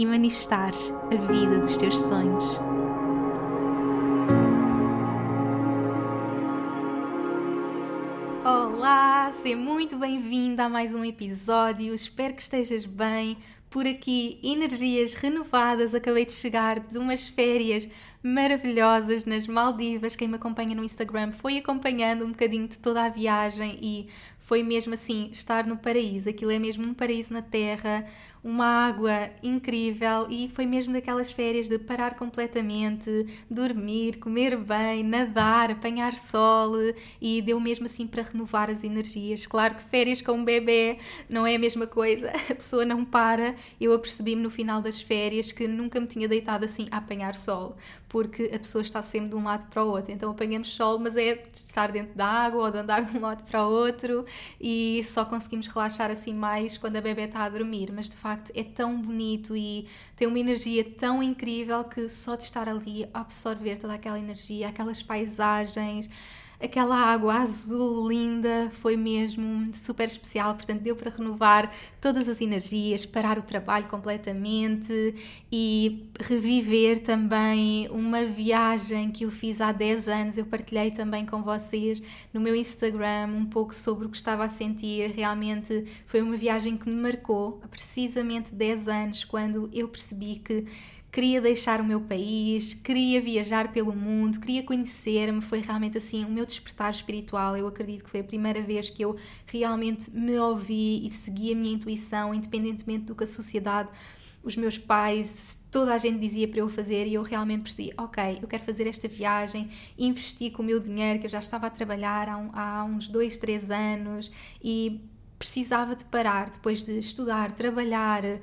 e manifestares a vida dos teus sonhos. Olá, seja muito bem-vinda a mais um episódio. Espero que estejas bem. Por aqui, energias renovadas. Acabei de chegar de umas férias maravilhosas nas Maldivas. Quem me acompanha no Instagram foi acompanhando um bocadinho de toda a viagem e foi mesmo assim estar no paraíso. Aquilo é mesmo um paraíso na Terra uma água incrível e foi mesmo daquelas férias de parar completamente, dormir, comer bem, nadar, apanhar sol e deu mesmo assim para renovar as energias. Claro que férias com um bebê não é a mesma coisa, a pessoa não para. Eu apercebi-me no final das férias que nunca me tinha deitado assim a apanhar sol, porque a pessoa está sempre de um lado para o outro. Então apanhamos sol, mas é de estar dentro da água ou de andar de um lado para o outro e só conseguimos relaxar assim mais quando a bebê está a dormir. Mas de facto é tão bonito e tem uma energia tão incrível que só de estar ali a absorver toda aquela energia, aquelas paisagens aquela água azul linda foi mesmo super especial, portanto deu para renovar todas as energias, parar o trabalho completamente e reviver também uma viagem que eu fiz há 10 anos. Eu partilhei também com vocês no meu Instagram um pouco sobre o que estava a sentir. Realmente foi uma viagem que me marcou há precisamente 10 anos, quando eu percebi que queria deixar o meu país, queria viajar pelo mundo, queria conhecer-me. Foi realmente assim o meu despertar espiritual. Eu acredito que foi a primeira vez que eu realmente me ouvi e segui a minha intuição, independentemente do que a sociedade, os meus pais, toda a gente dizia para eu fazer e eu realmente percebi, ok, eu quero fazer esta viagem, investi com o meu dinheiro que eu já estava a trabalhar há, há uns dois, três anos e precisava de parar depois de estudar, trabalhar. Uh,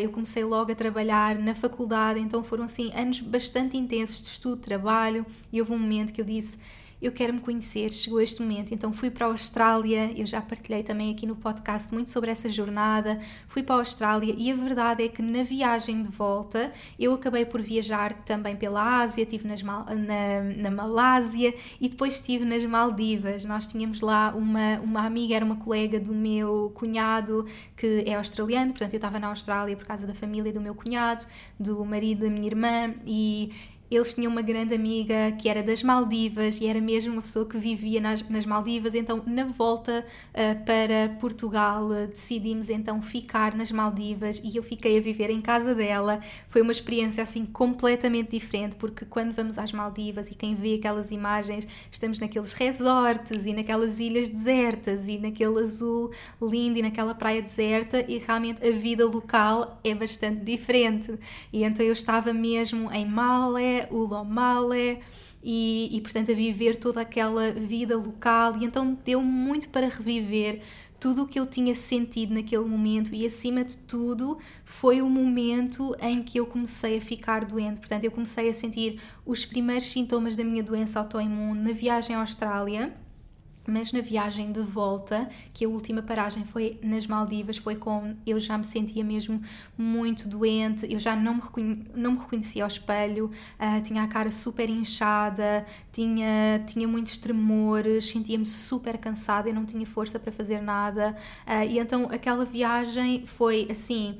eu comecei logo a trabalhar na faculdade, então foram assim anos bastante intensos de estudo, trabalho, e houve um momento que eu disse eu quero me conhecer, chegou este momento, então fui para a Austrália, eu já partilhei também aqui no podcast muito sobre essa jornada, fui para a Austrália e a verdade é que na viagem de volta eu acabei por viajar também pela Ásia, estive nas, na, na Malásia e depois estive nas Maldivas, nós tínhamos lá uma, uma amiga, era uma colega do meu cunhado que é australiano, portanto eu estava na Austrália por causa da família do meu cunhado, do marido da minha irmã e eles tinham uma grande amiga que era das Maldivas e era mesmo uma pessoa que vivia nas, nas Maldivas. Então, na volta uh, para Portugal, uh, decidimos então ficar nas Maldivas e eu fiquei a viver em casa dela. Foi uma experiência assim completamente diferente, porque quando vamos às Maldivas e quem vê aquelas imagens, estamos naqueles resorts e naquelas ilhas desertas e naquele azul lindo e naquela praia deserta e realmente a vida local é bastante diferente. E então eu estava mesmo em Malé o Lomale e, e, portanto, a viver toda aquela vida local. E então deu muito para reviver tudo o que eu tinha sentido naquele momento e, acima de tudo, foi o momento em que eu comecei a ficar doente. Portanto, eu comecei a sentir os primeiros sintomas da minha doença autoimune na viagem à Austrália mas na viagem de volta, que a última paragem foi nas Maldivas, foi com eu já me sentia mesmo muito doente, eu já não me, não me reconhecia ao espelho, uh, tinha a cara super inchada, tinha, tinha muitos tremores, sentia-me super cansada, e não tinha força para fazer nada, uh, e então aquela viagem foi assim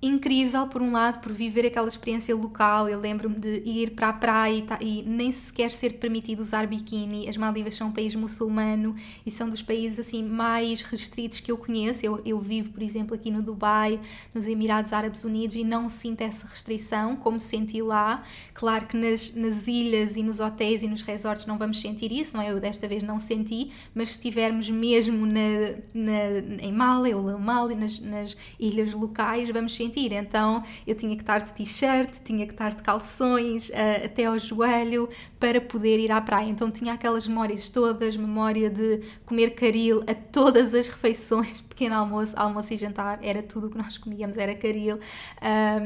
incrível por um lado por viver aquela experiência local. Eu lembro-me de ir para a praia e, e, nem sequer ser permitido usar biquíni. As Maldivas são um país muçulmano e são dos países assim mais restritos que eu conheço. Eu, eu vivo por exemplo aqui no Dubai nos Emirados Árabes Unidos e não sinto essa restrição como senti lá. Claro que nas, nas ilhas e nos hotéis e nos resorts não vamos sentir isso não é? eu desta vez não senti mas se estivermos mesmo na, na, em Mali ou Mali nas, nas ilhas locais vamos sentir sentir. Então eu tinha que estar de t-shirt, tinha que estar de calções uh, até ao joelho para poder ir à praia. Então tinha aquelas memórias todas, memória de comer caril a todas as refeições, pequeno almoço, almoço e jantar, era tudo o que nós comíamos, era caril.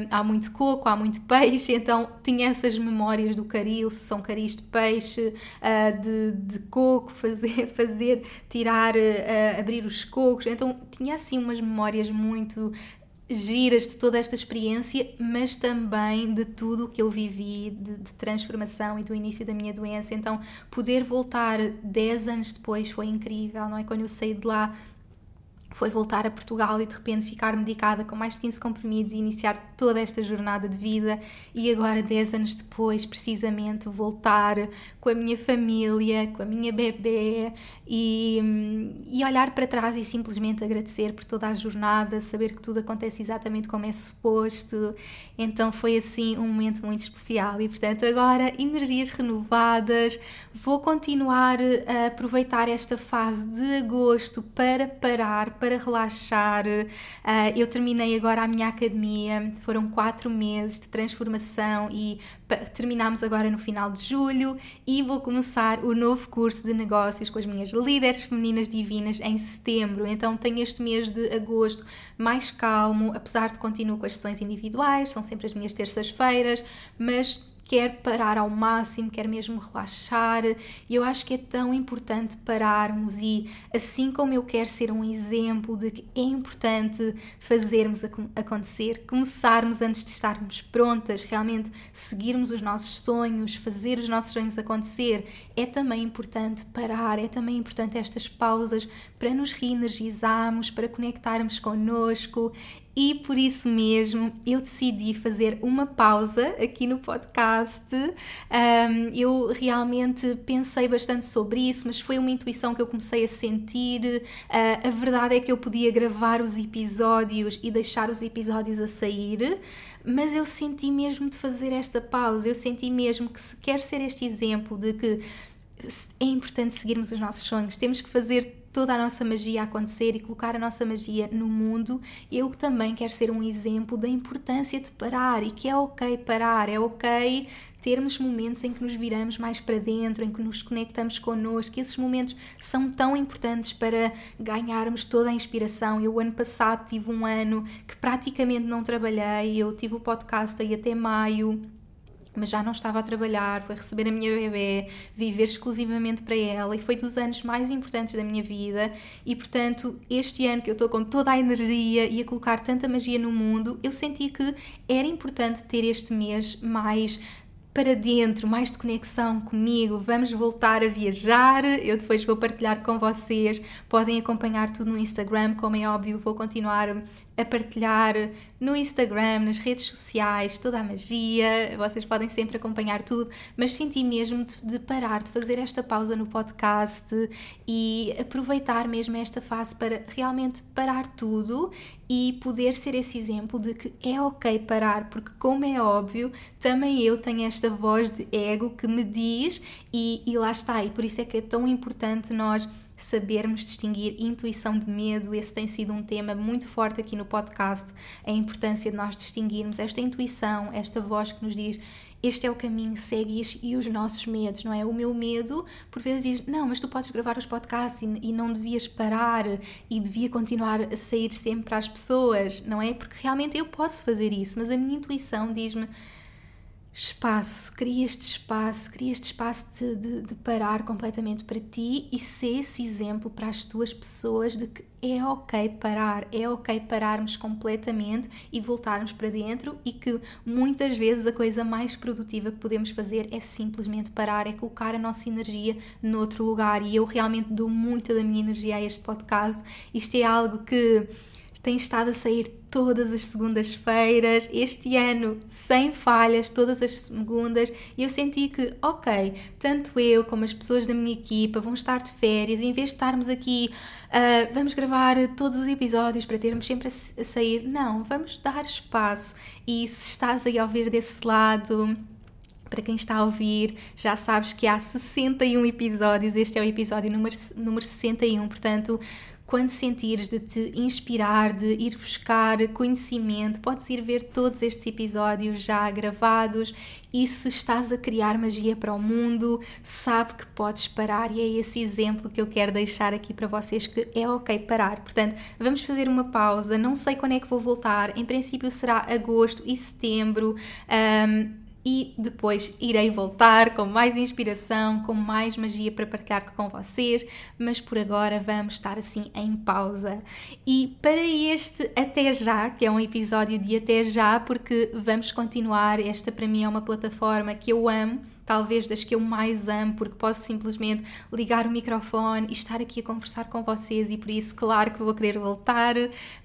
Há muito coco, há muito peixe, então tinha essas memórias do caril, se são caris de peixe, uh, de, de coco, fazer, fazer tirar, uh, abrir os cocos. Então tinha assim umas memórias muito giras de toda esta experiência, mas também de tudo o que eu vivi de, de, transformação e do início da minha doença. Então, poder voltar 10 anos depois foi incrível, não é? Quando eu saí de lá foi voltar a Portugal e de repente ficar medicada com mais de 15 comprimidos e iniciar toda esta jornada de vida e agora 10 anos depois precisamente voltar com a minha família, com a minha bebê e, e olhar para trás e simplesmente agradecer por toda a jornada, saber que tudo acontece exatamente como é suposto. Então foi assim um momento muito especial e portanto agora energias renovadas, vou continuar a aproveitar esta fase de agosto para parar para relaxar. Uh, eu terminei agora a minha academia, foram quatro meses de transformação e terminamos agora no final de julho e vou começar o novo curso de negócios com as minhas líderes femininas divinas em setembro. Então tenho este mês de agosto mais calmo, apesar de continuo com as sessões individuais, são sempre as minhas terças-feiras, mas quer parar ao máximo, quer mesmo relaxar. E eu acho que é tão importante pararmos e, assim como eu quero ser um exemplo de que é importante fazermos acontecer, começarmos antes de estarmos prontas, realmente seguirmos os nossos sonhos, fazer os nossos sonhos acontecer, é também importante parar, é também importante estas pausas para nos reenergizarmos, para conectarmos connosco e por isso mesmo eu decidi fazer uma pausa aqui no podcast. Um, eu realmente pensei bastante sobre isso, mas foi uma intuição que eu comecei a sentir. Uh, a verdade é que eu podia gravar os episódios e deixar os episódios a sair, mas eu senti mesmo de fazer esta pausa. Eu senti mesmo que se quer ser este exemplo de que é importante seguirmos os nossos sonhos, temos que fazer toda a nossa magia acontecer e colocar a nossa magia no mundo, eu também quero ser um exemplo da importância de parar e que é ok parar, é ok termos momentos em que nos viramos mais para dentro, em que nos conectamos connosco. Esses momentos são tão importantes para ganharmos toda a inspiração. Eu, ano passado, tive um ano que praticamente não trabalhei, eu tive o podcast aí até maio mas já não estava a trabalhar, foi receber a minha bebê, viver exclusivamente para ela e foi dos anos mais importantes da minha vida e portanto este ano que eu estou com toda a energia e a colocar tanta magia no mundo, eu senti que era importante ter este mês mais para dentro, mais de conexão comigo. Vamos voltar a viajar. Eu depois vou partilhar com vocês. Podem acompanhar tudo no Instagram, como é óbvio, vou continuar a partilhar no Instagram, nas redes sociais, toda a magia. Vocês podem sempre acompanhar tudo, mas senti mesmo de, parar, de fazer esta pausa no podcast e aproveitar mesmo esta fase para realmente parar tudo e poder ser esse exemplo de que é ok parar, porque, como é óbvio, também eu tenho esta voz de ego que me diz, e, e lá está, e por isso é que é tão importante nós sabermos distinguir intuição de medo. Esse tem sido um tema muito forte aqui no podcast, a importância de nós distinguirmos esta intuição, esta voz que nos diz este é o caminho, segue e os nossos medos, não é? O meu medo, por vezes, diz: não, mas tu podes gravar os podcasts e, e não devias parar e devia continuar a sair sempre às pessoas, não é? Porque realmente eu posso fazer isso, mas a minha intuição diz-me espaço, cria este espaço, cria este espaço de, de, de, parar completamente para ti e ser esse exemplo para as tuas pessoas de que é ok parar, é ok pararmos completamente e voltarmos para dentro e que muitas vezes a coisa mais produtiva que podemos fazer é simplesmente parar, é colocar a nossa energia noutro lugar e eu realmente dou muito da minha energia a este podcast. Isto é algo que tem estado a sair todas as segundas-feiras, este ano sem falhas, todas as segundas, e eu senti que, ok, tanto eu como as pessoas da minha equipa vão estar de férias, em vez de estarmos aqui, uh, vamos gravar todos os episódios para termos sempre a, a sair, não, vamos dar espaço. E se estás aí a ouvir desse lado, para quem está a ouvir, já sabes que há 61 episódios, este é o episódio número, número 61, portanto, quando sentires de te inspirar, de ir buscar conhecimento, podes ir ver todos estes episódios já gravados e se estás a criar magia para o mundo, sabe que podes parar e é esse exemplo que eu quero deixar aqui para vocês que é ok parar. Portanto, vamos fazer uma pausa, não sei quando é que vou voltar, em princípio será agosto e setembro. Um, e depois irei voltar com mais inspiração, com mais magia para partilhar com vocês, mas por agora vamos estar assim em pausa. E para este Até Já, que é um episódio de Até Já, porque vamos continuar, esta para mim é uma plataforma que eu amo talvez das que eu mais amo, porque posso simplesmente ligar o microfone e estar aqui a conversar com vocês e por isso, claro que vou querer voltar,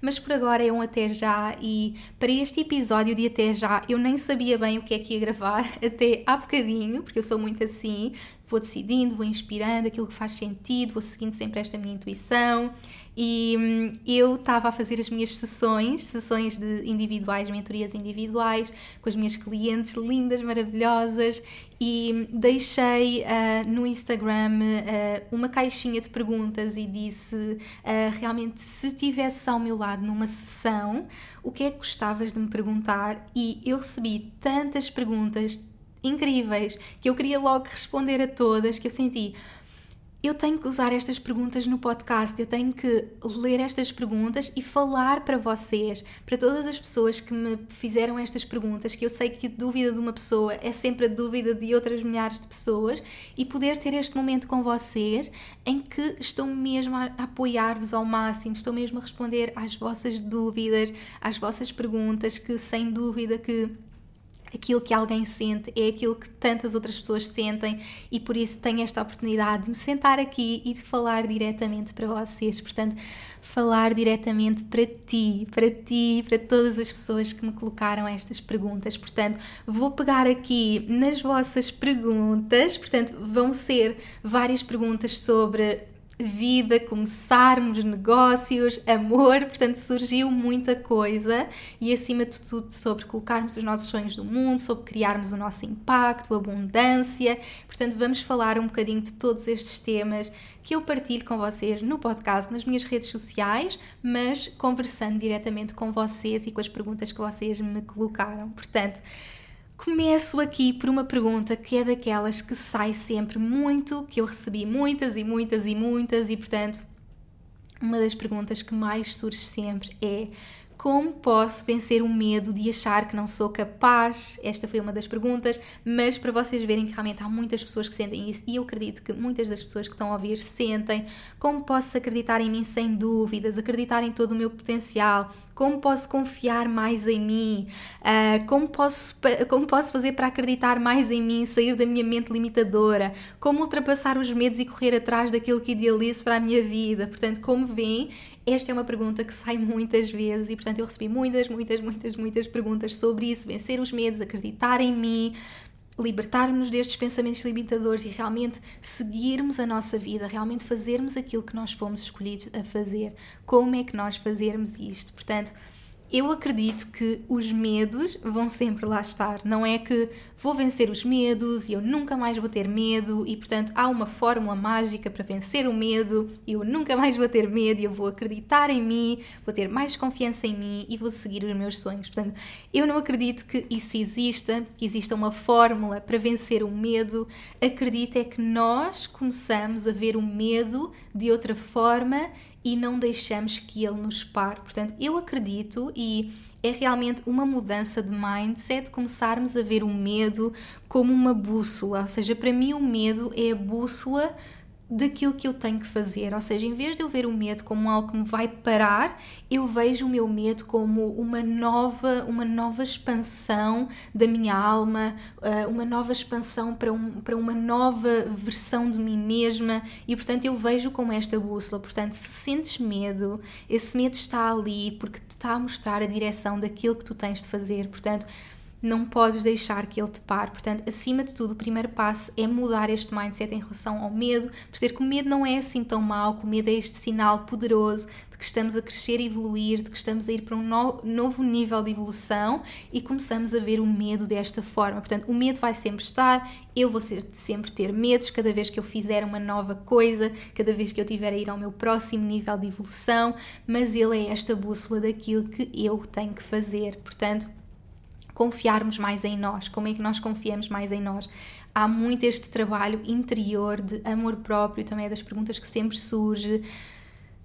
mas por agora é um até já e para este episódio de até já eu nem sabia bem o que é que ia gravar até há bocadinho, porque eu sou muito assim, vou decidindo, vou inspirando aquilo que faz sentido, vou seguindo sempre esta minha intuição. E hum, eu estava a fazer as minhas sessões, sessões de individuais, mentorias individuais, com as minhas clientes lindas, maravilhosas, e deixei uh, no Instagram uh, uma caixinha de perguntas e disse uh, realmente se estivesse ao meu lado numa sessão, o que é que gostavas de me perguntar? E eu recebi tantas perguntas, incríveis que eu queria logo responder a todas, que eu senti. Eu tenho que usar estas perguntas no podcast, eu tenho que ler estas perguntas e falar para vocês, para todas as pessoas que me fizeram estas perguntas, que eu sei que a dúvida de uma pessoa é sempre a dúvida de outras milhares de pessoas, e poder ter este momento com vocês em que estou mesmo a apoiar-vos ao máximo, estou mesmo a responder às vossas dúvidas, às vossas perguntas, que sem dúvida que aquilo que alguém sente é aquilo que tantas outras pessoas sentem e por isso tenho esta oportunidade de me sentar aqui e de falar diretamente para vocês. Portanto, falar diretamente para ti, para ti, para todas as pessoas que me colocaram estas perguntas. Portanto, vou pegar aqui nas vossas perguntas. Portanto, vão ser várias perguntas sobre vida, começarmos negócios, amor, portanto surgiu muita coisa e acima de tudo sobre colocarmos os nossos sonhos no mundo, sobre criarmos o nosso impacto, abundância. Portanto, vamos falar um bocadinho de todos estes temas que eu partilho com vocês no podcast, nas minhas redes sociais, mas conversando diretamente com vocês e com as perguntas que vocês me colocaram. Portanto, Começo aqui por uma pergunta que é daquelas que sai sempre muito, que eu recebi muitas e muitas e muitas, e portanto, uma das perguntas que mais surge sempre é como posso vencer o medo de achar que não sou capaz? Esta foi uma das perguntas, mas para vocês verem que realmente há muitas pessoas que sentem isso e eu acredito que muitas das pessoas que estão a ouvir sentem. Como posso acreditar em mim sem dúvidas, acreditar em todo o meu potencial, como posso confiar mais em mim, uh, como, posso, como posso fazer para acreditar mais em mim, sair da minha mente limitadora, como ultrapassar os medos e correr atrás daquilo que idealizo para a minha vida. Portanto, como veem, esta é uma pergunta que sai muitas vezes e, portanto, eu recebi muitas, muitas, muitas, muitas perguntas sobre isso, vencer os medos, acreditar em mim, libertarmos destes pensamentos limitadores e realmente seguirmos a nossa vida, realmente fazermos aquilo que nós fomos escolhidos a fazer. Como é que nós fazermos isto? Portanto, eu acredito que os medos vão sempre lá estar. Não é que vou vencer os medos e eu nunca mais vou ter medo e, portanto, há uma fórmula mágica para vencer o medo e eu nunca mais vou ter medo e eu vou acreditar em mim, vou ter mais confiança em mim e vou seguir os meus sonhos. Portanto, eu não acredito que isso exista, que exista uma fórmula para vencer o medo. Acredito é que nós começamos a ver o medo de outra forma e não deixamos que ele nos pare. Portanto, eu acredito e é realmente uma mudança de mindset começarmos a ver o medo como uma bússola, ou seja, para mim o medo é a bússola daquilo que eu tenho que fazer. Ou seja, em vez de eu ver o medo como algo que me vai parar, eu vejo o meu medo como uma nova, uma nova expansão da minha alma, eh, uma nova expansão para, um, para uma nova versão de mim mesma e, portanto, eu vejo como esta bússola. Portanto, se sentes medo, esse medo está ali porque te está a mostrar a direção daquilo que tu tens de fazer. Portanto, não podes deixar que ele te pare. Portanto, acima de tudo, o primeiro passo é mudar este mindset em relação ao medo, perceber que o medo não é assim tão mau, que o medo é este sinal poderoso de que estamos a crescer e evoluir, de que estamos a ir para um no novo nível de evolução e começamos a ver o medo desta forma. Portanto, o medo vai sempre estar, eu vou ser, sempre ter medos cada vez que eu fizer uma nova coisa, cada vez que eu tiver a ir ao meu próximo nível de evolução, mas ele é esta bússola daquilo que eu tenho que fazer. Portanto, confiarmos mais em nós. Como é que nós confiamos mais em nós? Há muito este trabalho interior de amor próprio, também é das perguntas que sempre surge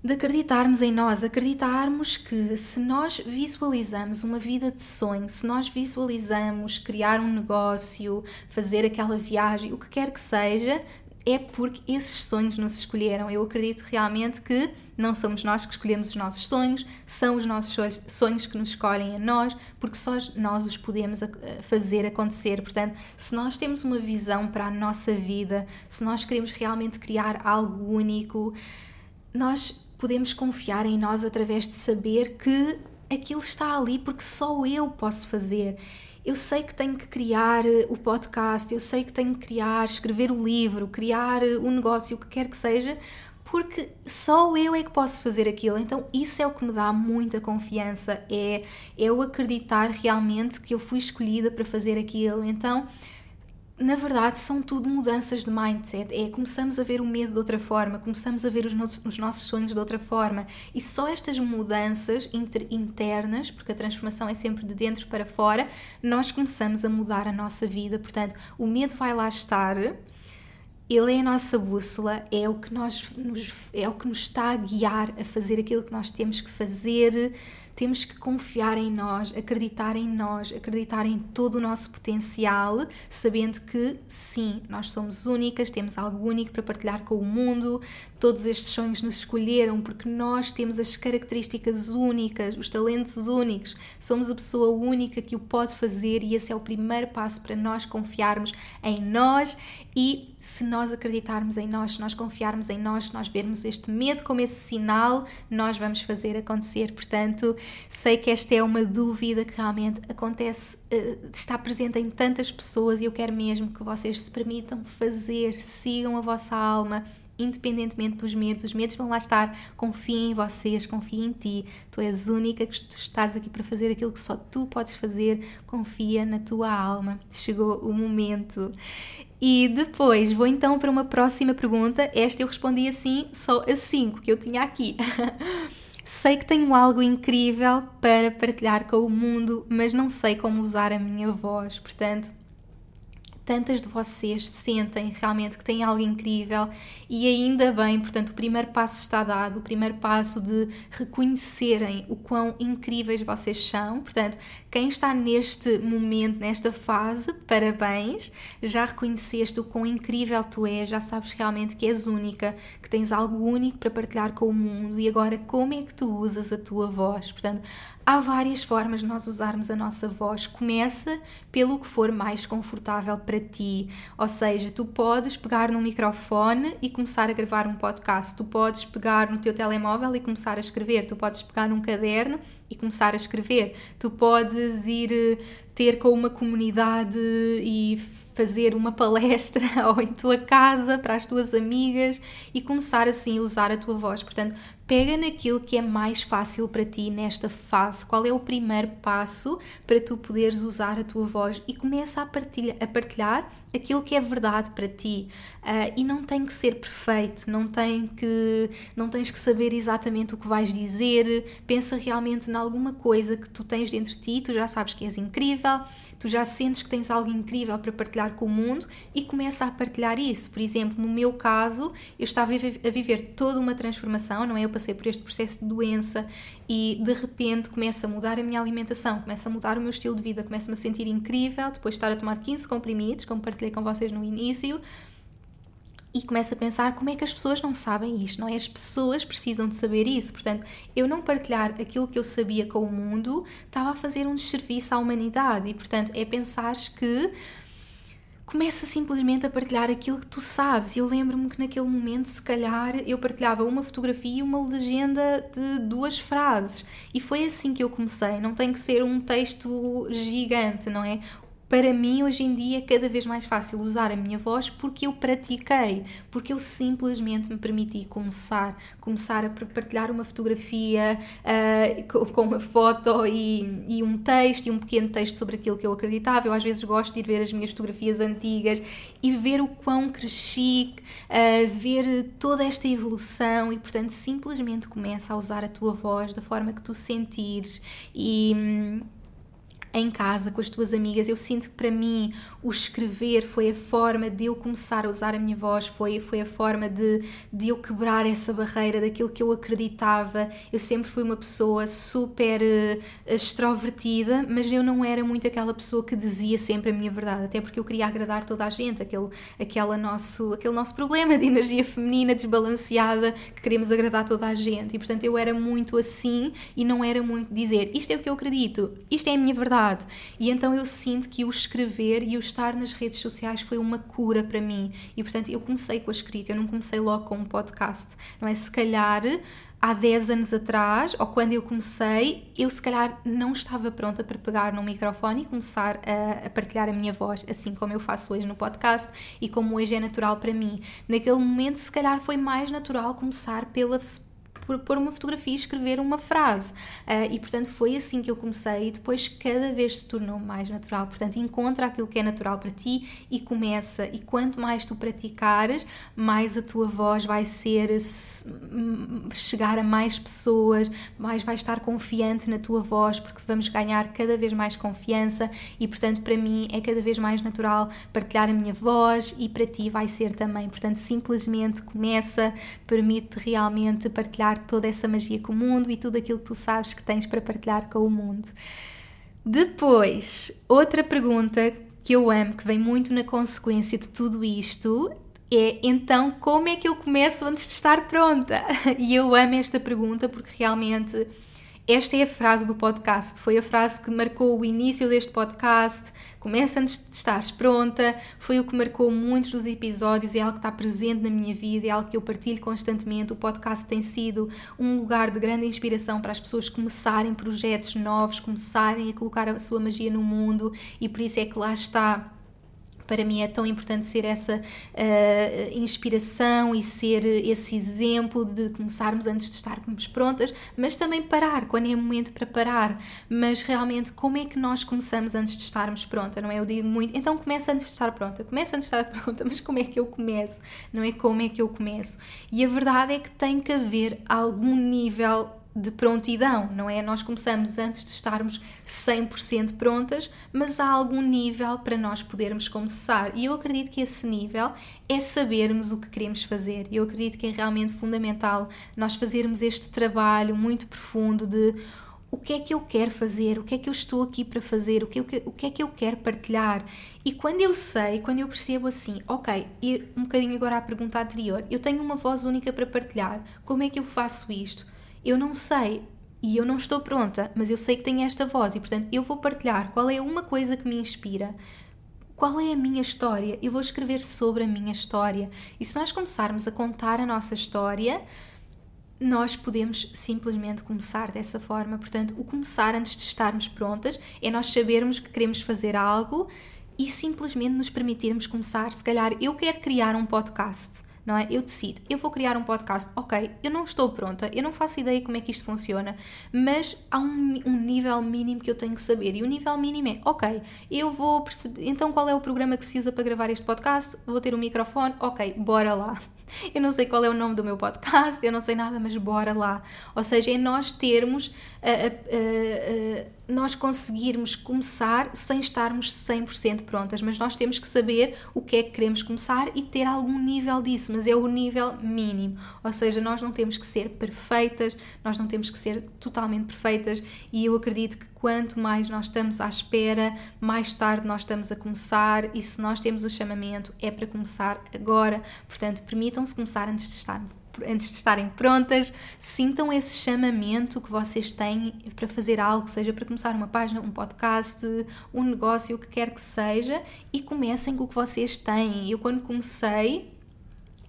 de acreditarmos em nós, acreditarmos que se nós visualizamos uma vida de sonho, se nós visualizamos criar um negócio, fazer aquela viagem, o que quer que seja, é porque esses sonhos nos escolheram. Eu acredito realmente que não somos nós que escolhemos os nossos sonhos, são os nossos sonhos que nos escolhem a nós, porque só nós os podemos fazer acontecer. Portanto, se nós temos uma visão para a nossa vida, se nós queremos realmente criar algo único, nós podemos confiar em nós através de saber que aquilo está ali porque só eu posso fazer. Eu sei que tenho que criar eh, o podcast, eu sei que tenho que criar, escrever o livro, criar eh, o negócio, o que quer que seja, porque só eu é que posso fazer aquilo. Então, isso é o que me dá muita confiança, é eu acreditar realmente que eu fui escolhida para fazer aquilo. Então, na verdade, são tudo mudanças de mindset. É começamos a ver o medo de outra forma, começamos a ver os nossos, os nossos sonhos de outra forma. E só estas mudanças inter, internas, porque a transformação é sempre de dentro para fora, nós começamos a mudar a nossa vida. Portanto, o medo vai lá estar ele é a nossa bússola, é o que nós nos, é o que nos está a guiar a fazer aquilo que nós temos que fazer. Temos que confiar em nós, acreditar em nós, acreditar em todo o nosso potencial, sabendo que sim, nós somos únicas, temos algo único para partilhar com o mundo. Todos estes sonhos nos escolheram porque nós temos as características únicas, os talentos únicos. Somos a pessoa única que o pode fazer e esse é o primeiro passo para nós confiarmos em nós e se nós acreditarmos em nós, se nós confiarmos em nós, se nós vermos este medo como esse sinal, nós vamos fazer acontecer. Portanto, sei que esta é uma dúvida que realmente acontece, eh, está presente em tantas pessoas e eu quero mesmo que vocês se permitam fazer, sigam a vossa alma independentemente dos medos, os medos vão lá estar. Confiem em vocês, confiem em ti. Tu és única que estás aqui para fazer aquilo que só tu podes fazer. Confia na tua alma. Chegou o momento. E depois vou então para uma próxima pergunta. Esta eu respondi assim, só a 5 que eu tinha aqui. sei que tenho algo incrível para partilhar com o mundo, mas não sei como usar a minha voz. Portanto, tantas de vocês sentem realmente que têm algo incrível e ainda bem, portanto, o primeiro passo está dado, o primeiro passo de reconhecerem o quão incríveis vocês são. Portanto, quem está neste momento, nesta fase, parabéns, já reconheceste o quão incrível tu és, já sabes realmente que és única, que tens algo único para partilhar com o mundo e agora como é que tu usas a tua voz? Portanto, Há várias formas de nós usarmos a nossa voz. Começa pelo que for mais confortável para ti. Ou seja, tu podes pegar no microfone e começar a gravar um podcast. Tu podes pegar no teu telemóvel e começar a escrever. Tu podes pegar num caderno e começar a escrever. Tu podes ir eh, ter com uma comunidade e fazer uma palestra ou em tua casa para as tuas amigas e começar assim a usar a tua voz. Portanto, pega naquilo que é mais fácil para ti nesta fase. Qual é o primeiro passo para tu poderes usar a tua voz e começa a, partilha, a partilhar aquilo que é verdade para ti uh, e não tem que ser perfeito, não tem que não tens que saber exatamente o que vais dizer. Pensa realmente em alguma coisa que tu tens dentro de ti, tu já sabes que és incrível, tu já sentes que tens algo incrível para partilhar com o mundo e começa a partilhar isso. Por exemplo, no meu caso, eu estava a viver toda uma transformação, não é? Eu passei por este processo de doença e de repente começo a mudar a minha alimentação, começo a mudar o meu estilo de vida, começo-me a sentir incrível depois de estar a tomar 15 comprimidos, como partilhei com vocês no início. E começo a pensar como é que as pessoas não sabem isto, não é? As pessoas precisam de saber isso. Portanto, eu não partilhar aquilo que eu sabia com o mundo estava a fazer um desserviço à humanidade. E, portanto, é pensar que começa simplesmente a partilhar aquilo que tu sabes. Eu lembro-me que naquele momento, se calhar, eu partilhava uma fotografia e uma legenda de duas frases. E foi assim que eu comecei. Não tem que ser um texto gigante, não é? Para mim hoje em dia é cada vez mais fácil usar a minha voz porque eu pratiquei, porque eu simplesmente me permiti começar, começar a partilhar uma fotografia uh, com uma foto e, e, um texto e um pequeno texto sobre aquilo que eu acreditava. Eu às vezes gosto de ir ver as minhas fotografias antigas e ver o quão cresci, uh, ver toda esta evolução e portanto simplesmente começa a usar a tua voz da forma que tu sentires e hum, em casa com as tuas amigas. Eu sinto que para mim o escrever foi a forma de eu começar a usar a minha voz, foi, foi a forma de, de eu quebrar essa barreira daquilo que eu acreditava. Eu sempre fui uma pessoa super uh, extrovertida, mas eu não era muito aquela pessoa que dizia sempre a minha verdade, até porque eu queria agradar toda a gente, aquele, aquela nosso, aquele nosso problema de energia feminina desbalanceada que queremos agradar toda a gente. E portanto eu era muito assim e não era muito dizer isto é o que eu acredito, isto é a minha verdade. E então eu sinto que o escrever e o estar nas redes sociais foi uma cura para mim. E portanto eu comecei com a escrita, eu não comecei logo com um podcast. Não é? Se calhar há 10 anos atrás, ou quando eu comecei, eu se calhar não estava pronta para pegar no microfone e começar a, a, partilhar a minha voz, assim como eu faço hoje no podcast e como hoje é natural para mim. Naquele momento, se calhar foi mais natural começar pela por pôr uma fotografia e escrever uma frase. Uh, e portanto foi assim que eu comecei e depois cada vez se tornou mais natural. Portanto, encontra aquilo que é natural para ti e começa. E quanto mais tu praticares, mais a tua voz vai ser chegar a mais pessoas, mais vais estar confiante na tua voz, porque vamos ganhar cada vez mais confiança e portanto para mim é cada vez mais natural partilhar a minha voz e para ti vai ser também. Portanto, simplesmente começa, permite realmente partilhar partilhar toda essa magia com o mundo e tudo aquilo que tu sabes que tens para partilhar com o mundo. Depois, outra pergunta que eu amo, que vem muito na consequência de tudo isto, é então como é que eu começo antes de estar pronta? E eu amo esta pergunta porque realmente esta é a frase do podcast, foi a frase que marcou o início deste podcast. Começa antes de estares pronta, foi o que marcou muitos dos episódios, é algo que está presente na minha vida, é algo que eu partilho constantemente. O podcast tem sido um lugar de grande inspiração para as pessoas começarem projetos novos, começarem a colocar a sua magia no mundo. E por isso é que lá está para mim é tão importante ser essa uh, inspiração e ser esse exemplo de começarmos antes de estarmos prontas, mas também parar quando é momento para parar. Mas realmente, como é que nós começamos antes de estarmos pronta? Não é? Eu digo muito, então começa antes de estar pronta, começa antes de estar pronta, mas como é que eu começo? Não é como é que eu começo? E a verdade é que tem que haver algum nível de prontidão, não é? Nós começamos antes de estarmos 100% prontas, mas há algum nível para nós podermos começar. E eu acredito que esse nível é sabermos o que queremos fazer. Eu acredito que é realmente fundamental nós fazermos este trabalho muito profundo de o que é que eu quero fazer, o que é que eu estou aqui para fazer, o que, o que, é que eu quero partilhar. E quando eu sei, quando eu percebo assim, ok, ir um bocadinho agora à pergunta anterior, eu tenho uma voz única para partilhar, como é que eu faço isto? Eu não sei e eu não estou pronta, mas eu sei que tenho esta voz e, portanto, eu vou partilhar qual é uma coisa que me inspira, qual é a minha história, eu vou escrever sobre a minha história. E se nós começarmos a contar a nossa história, nós podemos simplesmente começar dessa forma. Portanto, o começar antes de estarmos prontas é nós sabermos que queremos fazer algo e simplesmente nos permitirmos começar. Se calhar eu quero criar um podcast não é? Eu decido, eu vou criar um podcast, ok, eu não estou pronta, eu não faço ideia como é que isto funciona, mas há um, um nível mínimo que eu tenho que saber, e o nível mínimo é, ok, eu vou perceber, então qual é o programa que se usa para gravar este podcast? Vou ter um microfone, ok, bora lá. Eu não sei qual é o nome do meu podcast, eu não sei nada, mas bora lá. Ou seja, é nós termos, uh, uh, uh, nós conseguirmos começar sem estarmos 100% prontas, mas nós temos que saber o que é que queremos começar e ter algum nível disso, mas é o nível mínimo. Ou seja, nós não temos que ser perfeitas, nós não temos que ser totalmente perfeitas e eu acredito que quanto mais nós estamos à espera, mais tarde nós estamos a começar e se nós temos o chamamento é para começar agora. Portanto, permitam-se começar antes de estar antes de estarem prontas. Sintam esse chamamento que vocês têm para fazer algo, seja para começar uma página, um podcast, um negócio, o que quer que seja, e comecem com o que vocês têm. Eu, quando comecei,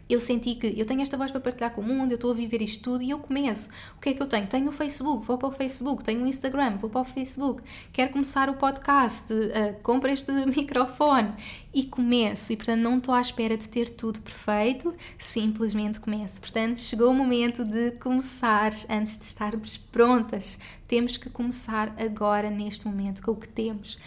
eu senti que eu tenho esta voz para partilhar com o mundo, eu estou a viver isto tudo e eu começo. O que é que eu tenho? Tenho o Facebook, vou para o Facebook, tenho o Instagram, vou para o Facebook, quero começar o podcast, uh, compro este microfone e começo. E portanto não estou à espera de ter tudo perfeito, simplesmente começo. Portanto, chegou o momento de começar antes de estarmos prontas. Temos que começar agora, neste momento, com o que temos.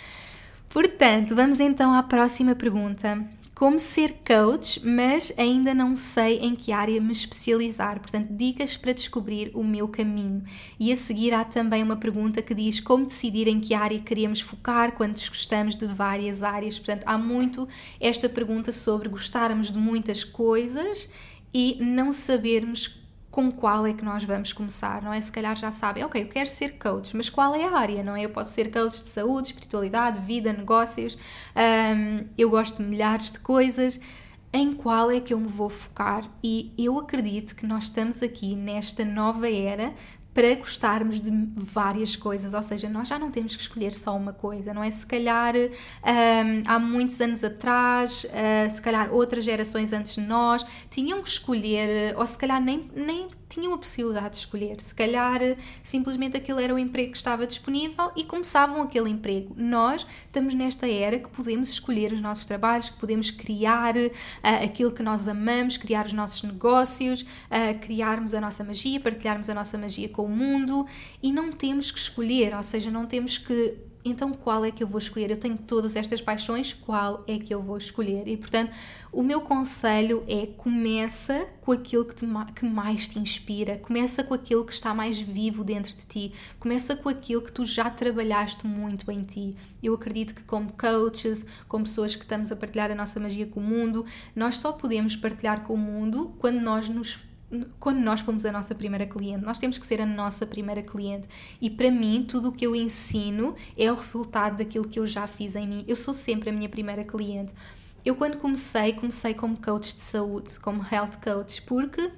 Portanto, vamos então à próxima pergunta como ser coach, mas ainda não sei em que área me especializar. Portanto, dicas para descobrir o meu caminho. E a seguir há também uma pergunta que diz como decidir em que área queremos focar quando gostamos de várias áreas. Portanto, há muito esta pergunta sobre gostarmos de muitas coisas e não sabermos com qual é que nós vamos começar, não é? Se calhar já sabem, ok, eu quero ser coach, mas qual é a área, não é? Eu posso ser coach de saúde, espiritualidade, vida, negócios, um, eu gosto de milhares de coisas. Em qual é que eu me vou focar? E eu acredito que nós estamos aqui nesta nova era para gostarmos de várias coisas, ou seja, nós já não temos que escolher só uma coisa, não é? Se calhar um, há muitos anos atrás, uh, se calhar outras gerações antes de nós, tinham que escolher, ou se calhar nem, nem tinham a possibilidade de escolher, se calhar simplesmente aquele era o emprego que estava disponível e começavam aquele emprego. Nós estamos nesta era que podemos escolher os nossos trabalhos, que podemos criar uh, aquilo que nós amamos, criar os nossos negócios, uh, criarmos a nossa magia, partilharmos a nossa magia com o mundo e não temos que escolher, ou seja, não temos que então qual é que eu vou escolher? Eu tenho todas estas paixões, qual é que eu vou escolher? E portanto, o meu conselho é começa com aquilo que, te, que mais te inspira, começa com aquilo que está mais vivo dentro de ti, começa com aquilo que tu já trabalhaste muito em ti. Eu acredito que como coaches, como pessoas que estamos a partilhar a nossa magia com o mundo, nós só podemos partilhar com o mundo quando nós nos quando nós fomos a nossa primeira cliente, nós temos que ser a nossa primeira cliente. E para mim, tudo o que eu ensino é o resultado daquilo que eu já fiz em mim. Eu sou sempre a minha primeira cliente. Eu, quando comecei, comecei como coach de saúde, como health coach, porque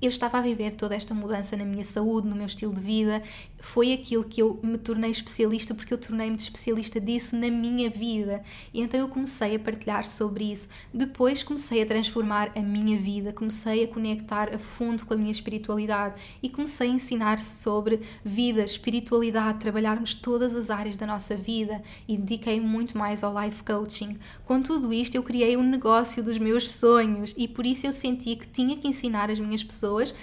eu estava a viver toda esta mudança na minha saúde, no meu estilo de vida, foi aquilo que eu me tornei especialista porque eu tornei-me especialista disso na minha vida. E então eu comecei a partilhar sobre isso. Depois comecei a transformar a minha vida, comecei a conectar a fundo com a minha espiritualidade e comecei a ensinar sobre vida, espiritualidade, trabalharmos todas as áreas da nossa vida e dediquei muito mais ao life coaching. Com tudo isto, eu criei um negócio dos meus sonhos e por isso eu senti que tinha que ensinar as minhas pessoas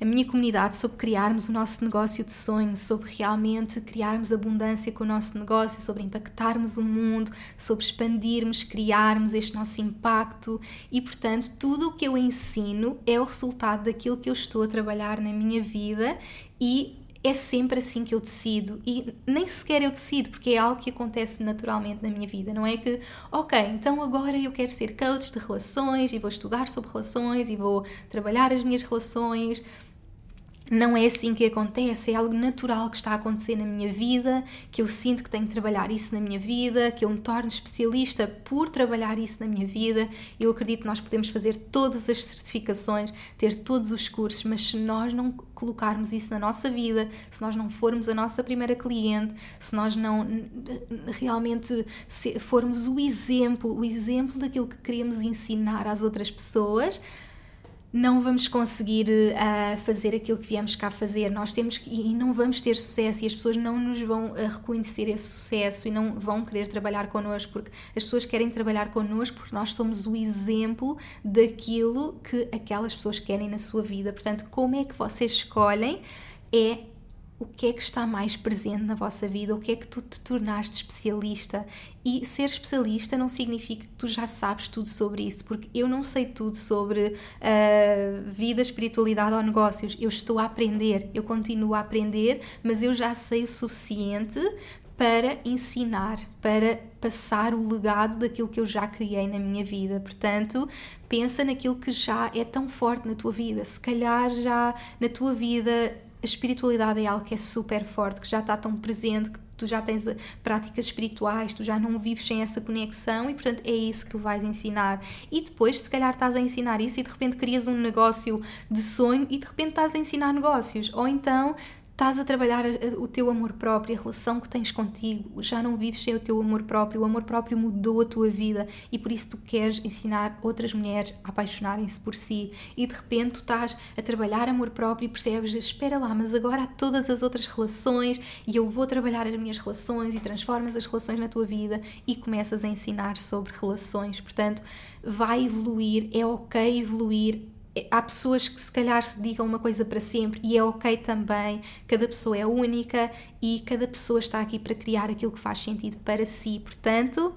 a minha comunidade sobre criarmos o nosso negócio de sonho, sobre realmente criarmos abundância com o nosso negócio, sobre impactarmos o mundo, sobre expandirmos, criarmos este nosso impacto. E, portanto, tudo o que eu ensino é o resultado daquilo que eu estou a trabalhar na minha vida e é sempre assim que eu decido. E nem sequer eu decido porque é algo que acontece naturalmente na minha vida, não é que, ok, então agora eu quero ser coach de relações e vou estudar sobre relações e vou trabalhar as minhas relações não é assim que acontece, é algo natural que está a acontecer na minha vida, que eu sinto que tenho que trabalhar isso na minha vida, que eu me torno especialista por trabalhar isso na minha vida. Eu acredito que nós podemos fazer todas as certificações, ter todos os cursos, mas se nós não colocarmos isso na nossa vida, se nós não formos a nossa primeira cliente, se nós não realmente formos o exemplo, o exemplo daquilo que queremos ensinar às outras pessoas, não vamos conseguir uh, fazer aquilo que viemos cá fazer. Nós temos que, e não vamos ter sucesso e as pessoas não nos vão uh, reconhecer esse sucesso e não vão querer trabalhar connosco porque as pessoas querem trabalhar connosco porque nós somos o exemplo daquilo que aquelas pessoas querem na sua vida. Portanto, como é que vocês escolhem é o que é que está mais presente na vossa vida, o que é que tu te tornaste especialista. E ser especialista não significa que tu já sabes tudo sobre isso, porque eu não sei tudo sobre uh, vida, espiritualidade ou negócios. Eu estou a aprender, eu continuo a aprender, mas eu já sei o suficiente para ensinar, para passar o legado daquilo que eu já criei na minha vida. Portanto, pensa naquilo que já é tão forte na tua vida. Se calhar já na tua vida a espiritualidade é algo que é super forte, que já está tão presente, que tu já tens eh, práticas espirituais, tu já não vives sem essa conexão e, portanto, é isso que tu vais ensinar. E depois, se calhar, estás a ensinar isso e de repente crias um negócio de sonho e de repente estás a ensinar negócios. Ou então estás a trabalhar o teu amor próprio, a relação que tens contigo, já não vives sem o teu amor próprio, o amor próprio mudou a tua vida e por isso tu queres ensinar outras mulheres a apaixonarem-se por si e de repente tu estás a trabalhar amor próprio e percebes, espera lá, mas agora há todas as outras relações e eu vou trabalhar as minhas relações e transformas as relações na tua vida e começas a ensinar sobre relações, portanto vai evoluir, é ok evoluir, há pessoas que se calhar se digam uma coisa para sempre e é ok também. Cada pessoa é única e cada pessoa está aqui para criar aquilo que faz sentido para si. Portanto,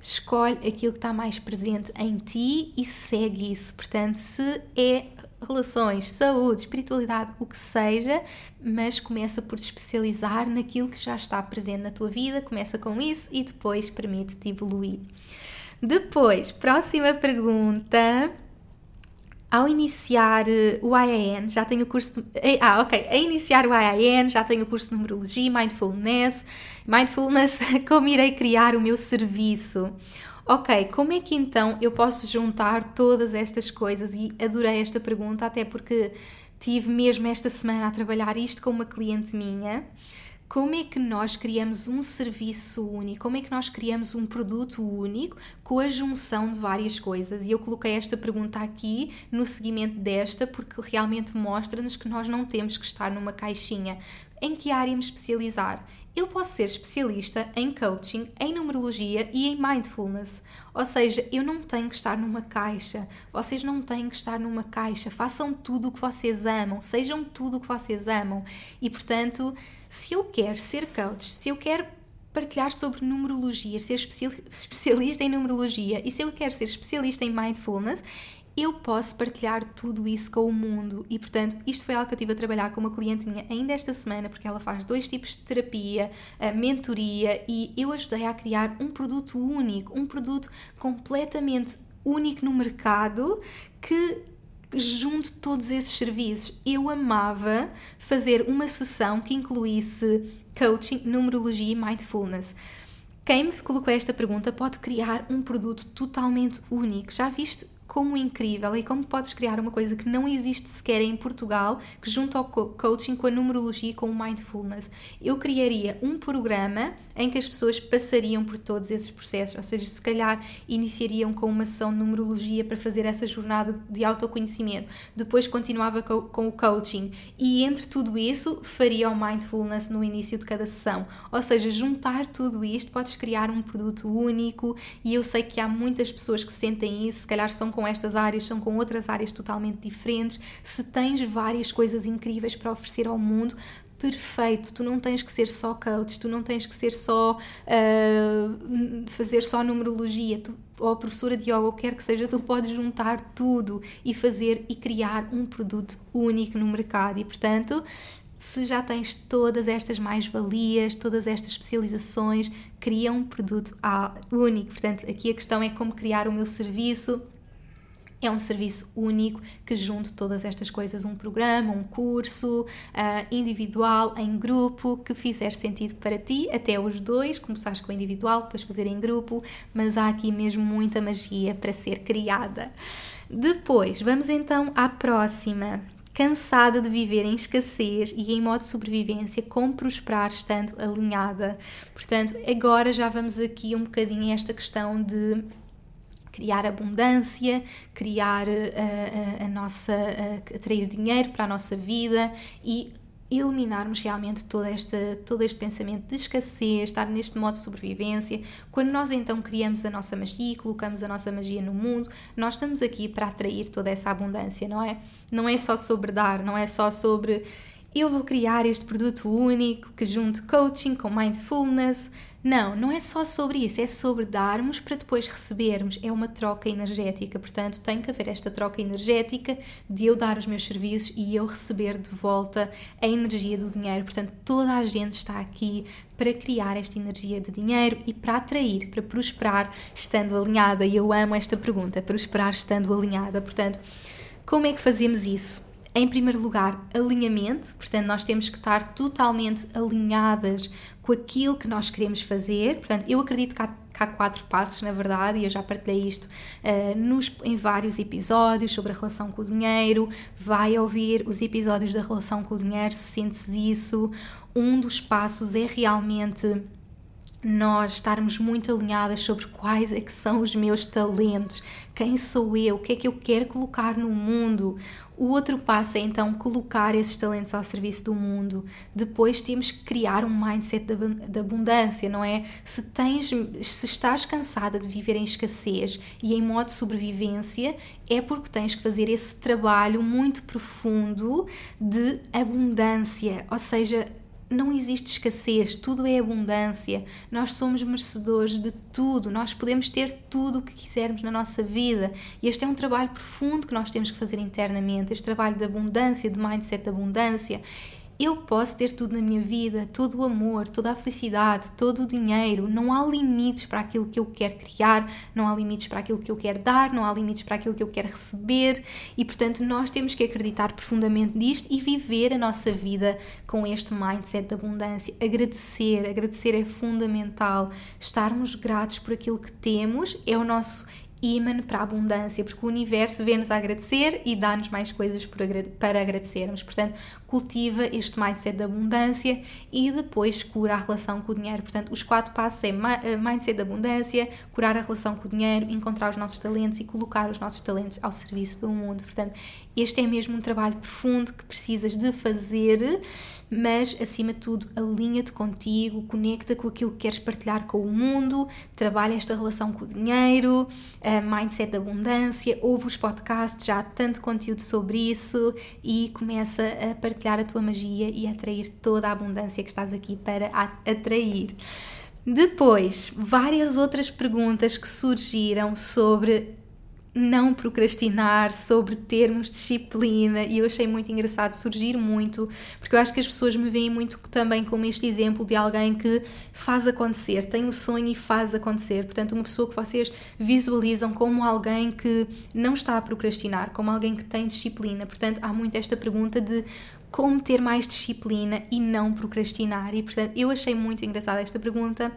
escolhe aquilo que está mais presente em ti e segue isso. Portanto, se é relações, saúde, espiritualidade, o que seja, mas começa por te especializar naquilo que já está presente na tua vida, começa com isso e depois permite-te evoluir. Depois, próxima pergunta ao iniciar eh, o IAN, já tenho o curso. De, ah, ok. A iniciar o IAN, já tenho o curso de numerologia, mindfulness. Mindfulness, como irei criar o meu serviço? Ok, como é que então eu posso juntar todas estas coisas? E adorei esta pergunta, até porque tive mesmo esta semana a trabalhar isto com uma cliente minha como é que nós criamos um serviço único, como é que nós criamos um produto único com a junção de várias coisas. E eu coloquei esta pergunta aqui no seguimento desta porque realmente mostra-nos que nós não temos que estar numa caixinha. Em que área me especializar? Eu posso ser especialista em coaching, em numerologia e em mindfulness. Ou seja, eu não tenho que estar numa caixa. Vocês não têm que estar numa caixa. Façam tudo o que vocês amam, sejam tudo o que vocês amam. E portanto, se eu quero ser coach, se eu quero partilhar sobre numerologia, ser especialista em numerologia e se eu quero ser especialista em mindfulness, eu posso partilhar tudo isso com o mundo. E, portanto, isto foi algo que eu tive a trabalhar com uma cliente minha ainda esta semana, porque ela faz dois tipos de terapia, mentoria, e eu ajudei a criar um produto único, um produto completamente único no mercado que junto todos esses serviços. Eu amava fazer uma sessão que incluísse coaching, numerologia e mindfulness. Quem me colocou esta pergunta pode criar um produto totalmente único. Já viste como incrível e como podes criar uma coisa que não existe sequer em Portugal, que junto ao coaching com a numerologia e com o mindfulness. Eu criaria um programa em que as pessoas passariam por todos esses processos, ou seja, se calhar iniciariam com uma sessão de numerologia para fazer essa jornada de autoconhecimento, depois continuava com o coaching e entre tudo isso faria o mindfulness no início de cada sessão. Ou seja, juntar tudo isto, podes criar um produto único e eu sei que há muitas pessoas que sentem isso, se calhar são com estas áreas, são com outras áreas totalmente diferentes. Se tens várias coisas incríveis para oferecer ao mundo, perfeito, tu não tens que ser só coach, tu não tens que ser só uh, fazer só numerologia, tu, ou professora de yoga, ou quer que seja, tu podes juntar tudo e fazer e criar um produto único no mercado e portanto se já tens todas estas mais-valias, todas estas especializações, cria um produto único. Portanto, aqui a questão é como criar o meu serviço, é um serviço único que junte todas estas coisas, um programa, um curso, uh, individual, em grupo, que fizer sentido para ti, até os dois, começares com o individual, depois fazer em grupo, mas há aqui mesmo muita magia para ser criada. Depois, vamos então à próxima. Cansada de viver em escassez e em modo de sobrevivência, como prosperar estando alinhada. Portanto, agora já vamos aqui um bocadinho a esta questão de criar abundância, criar a, eh, a, eh, a nossa, a, atrair dinheiro para a nossa vida e eliminarmos realmente todo este, todo este pensamento de escassez, estar neste modo de sobrevivência. Quando nós então criamos a nossa magia, colocamos a nossa magia no mundo, nós estamos aqui para atrair toda essa abundância, não é? Não é só sobre dar, não é só sobre eu vou criar este produto único que junto coaching com mindfulness. Não, não é só sobre isso, é sobre darmos para depois recebermos. É uma troca energética, portanto, tem que haver esta troca energética de eu dar os meus serviços e eu receber de volta a energia do dinheiro. Portanto, toda a gente está aqui para criar esta energia de dinheiro e para atrair, para prosperar estando alinhada. E eu amo esta pergunta, prosperar estando alinhada. Portanto, como é que fazemos isso? Em primeiro lugar, alinhamento, portanto, nós temos que estar totalmente alinhadas com aquilo que nós queremos fazer. Portanto, eu acredito que há, há quatro passos, na verdade, e eu já partilhei isto uh, nos, em vários episódios sobre a relação com o dinheiro. Vai ouvir os episódios da relação com o dinheiro se sentes isso. Um dos passos é realmente nós estarmos muito alinhadas sobre quais é que são os meus talentos, quem sou eu, o que é que eu quero colocar no mundo. O outro passo é então colocar esses talentos ao serviço do mundo. Depois temos que criar um mindset de abundância, não é? Se tens, se estás cansada de viver em escassez e em modo de sobrevivência, é porque tens que fazer esse trabalho muito profundo de abundância, ou seja, não existe escassez, tudo é abundância. Nós somos merecedores de tudo, nós podemos ter tudo o que quisermos na nossa vida. E este é um trabalho profundo que nós temos que fazer internamente, este trabalho de abundância, de mindset de abundância. Eu posso ter tudo na minha vida, todo o amor, toda a felicidade, todo o dinheiro. Não há limites para aquilo que eu quero criar, não há limites para aquilo que eu quero dar, não há limites para aquilo que eu quero receber. E portanto, nós temos que acreditar profundamente nisto e viver a nossa vida com este mindset de abundância. Agradecer, agradecer é fundamental. Estarmos gratos por aquilo que temos é o nosso imã para a abundância, porque o universo vê-nos a agradecer e dá-nos mais coisas para agradecermos. Portanto, cultiva este mindset da abundância e depois cura a relação com o dinheiro. Portanto, os quatro passos é eh, mindset da abundância, curar a relação com o dinheiro, encontrar os nossos talentos e colocar os nossos talentos ao serviço do mundo. Portanto, este é mesmo um trabalho profundo que precisas de fazer, mas acima de tudo, alinha-te contigo, conecta com aquilo que queres partilhar com o mundo, trabalha esta relação com o dinheiro, mindset da abundância, ouve os podcasts, já há tanto conteúdo sobre isso e começa a partilhar a tua magia e atrair toda a abundância que estás aqui para atrair. Depois, várias outras perguntas que surgiram sobre não procrastinar, sobre termos disciplina, e eu achei muito engraçado surgir muito, porque eu acho que as pessoas me veem muito também como este exemplo de alguém que faz acontecer, tem o um sonho e faz acontecer. Portanto, uma pessoa que vocês visualizam como alguém que não está a procrastinar, como alguém que tem disciplina. Portanto, há muito esta pergunta de como ter mais disciplina e não procrastinar. E portanto, eu achei muito engraçada esta pergunta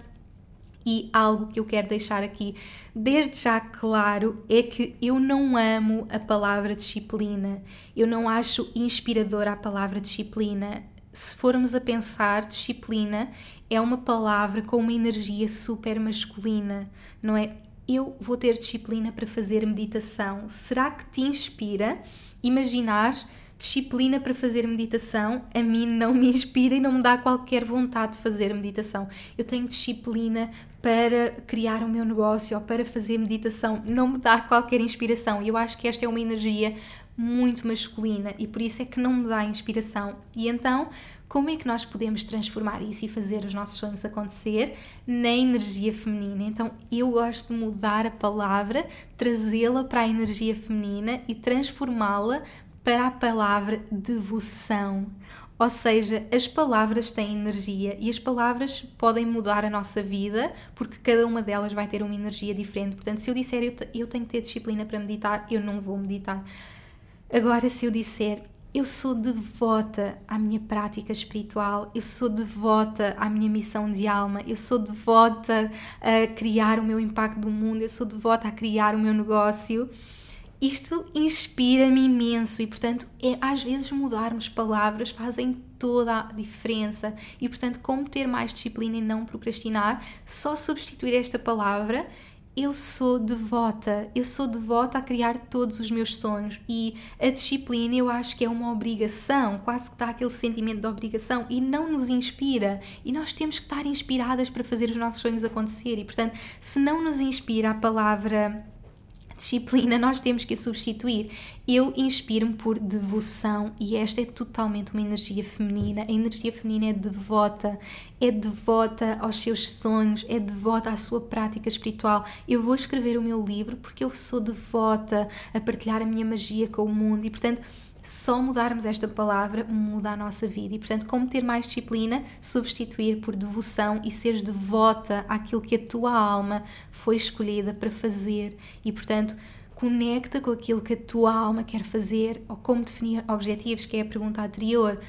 e algo que eu quero deixar aqui desde já claro é que eu não amo a palavra disciplina, eu não acho inspiradora a palavra disciplina. Se formos a pensar, disciplina é uma palavra com uma energia super masculina, não é? Eu vou ter disciplina para fazer meditação. Será que te inspira imaginar disciplina para fazer meditação a mim não me inspira e não me dá qualquer vontade de fazer meditação. Eu tenho disciplina para criar o meu negócio ou para fazer meditação, não me dá qualquer inspiração. E eu acho que esta é uma energia muito masculina e por isso é que não me dá inspiração. E então, como é que nós podemos transformar isso e fazer os nossos sonhos acontecer na energia feminina? Então, eu gosto de mudar a palavra, trazê-la para a energia feminina e transformá-la para a palavra devoção. Ou seja, as palavras têm energia e as palavras podem mudar a nossa vida porque cada uma delas vai ter uma energia diferente. Portanto, se eu disser eu, eu tenho que ter disciplina para meditar, eu não vou meditar. Agora, se eu disser eu sou devota à minha prática espiritual, eu sou devota à minha missão de alma, eu sou devota a criar o meu impacto do mundo, eu sou devota a criar o meu negócio isto inspira-me imenso e, portanto, é, às vezes mudarmos palavras fazem toda a diferença. E, portanto, como ter mais disciplina e não procrastinar, só substituir esta palavra. Eu sou devota, eu sou devota a criar todos os meus sonhos e a disciplina eu acho que é uma obrigação, quase que dá aquele sentimento de obrigação e não nos inspira. E nós temos que estar inspiradas para fazer os nossos sonhos acontecer. E portanto, se não nos inspira a palavra disciplina nós temos que substituir. Eu inspiro-me por devoção e esta é totalmente uma energia feminina. A energia feminina é devota, é devota aos seus sonhos, é devota à sua prática espiritual. Eu vou escrever o meu livro porque eu sou devota a partilhar a minha magia com o mundo e, portanto, só mudarmos esta palavra muda a nossa vida. E, portanto, como ter mais disciplina, substituir por devoção e seres devota àquilo que a tua alma foi escolhida para fazer. E, portanto, conecta com aquilo que a tua alma quer fazer ou como definir objetivos, que é a pergunta anterior.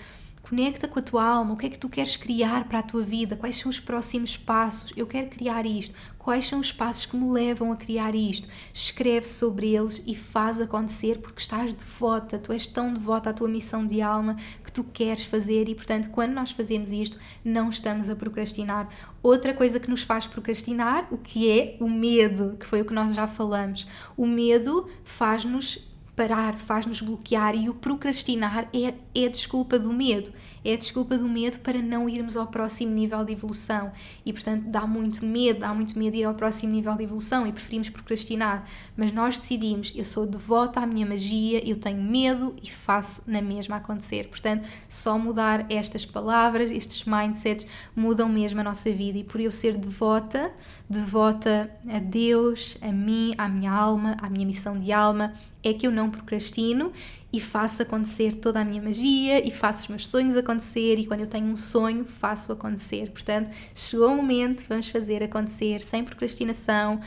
Conecta com a tua alma, o que é que tu queres criar para a tua vida, quais são os próximos passos. Eu quero criar isto. Quais são os passos que me levam a criar isto? Escreve sobre eles e faz acontecer porque estás devota, tu és tão devota à tua missão de alma que tu queres fazer e, portanto, quando nós fazemos isto, não estamos a procrastinar. Outra coisa que nos faz procrastinar, o que é o medo, que foi o que nós já falamos. O medo faz-nos parar, faz-nos bloquear e o procrastinar é, é a desculpa do medo. É a desculpa do medo para não irmos ao próximo nível de evolução. E portanto dá muito medo, dá muito medo ir ao próximo nível de evolução e preferimos procrastinar. Mas nós decidimos, eu sou devota à minha magia, eu tenho medo e faço na mesma acontecer. Portanto, só mudar estas palavras, estes mindsets, mudam mesmo a nossa vida. E por eu ser devota, devota a Deus, a mim, à minha alma, à minha missão de alma, é que eu não procrastino e faço acontecer toda a minha magia e faço os meus sonhos acontecer e quando eu tenho um sonho faço acontecer. Portanto, chegou o momento, vamos fazer acontecer sem procrastinação,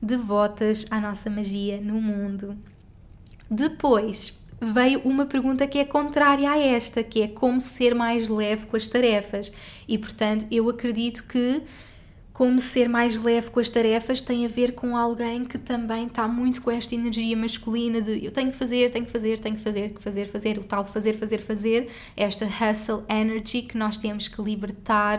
devotas à nossa magia no mundo. Depois veio uma pergunta que é contrária a esta, que é como ser mais leve com as tarefas. E portanto, eu acredito que como ser mais leve com as tarefas tem a ver com alguém que também está muito com esta energia masculina de eu tenho que fazer, tenho que fazer, tenho que fazer, fazer, fazer, o tal fazer, fazer, fazer, esta hustle energy que nós temos que libertar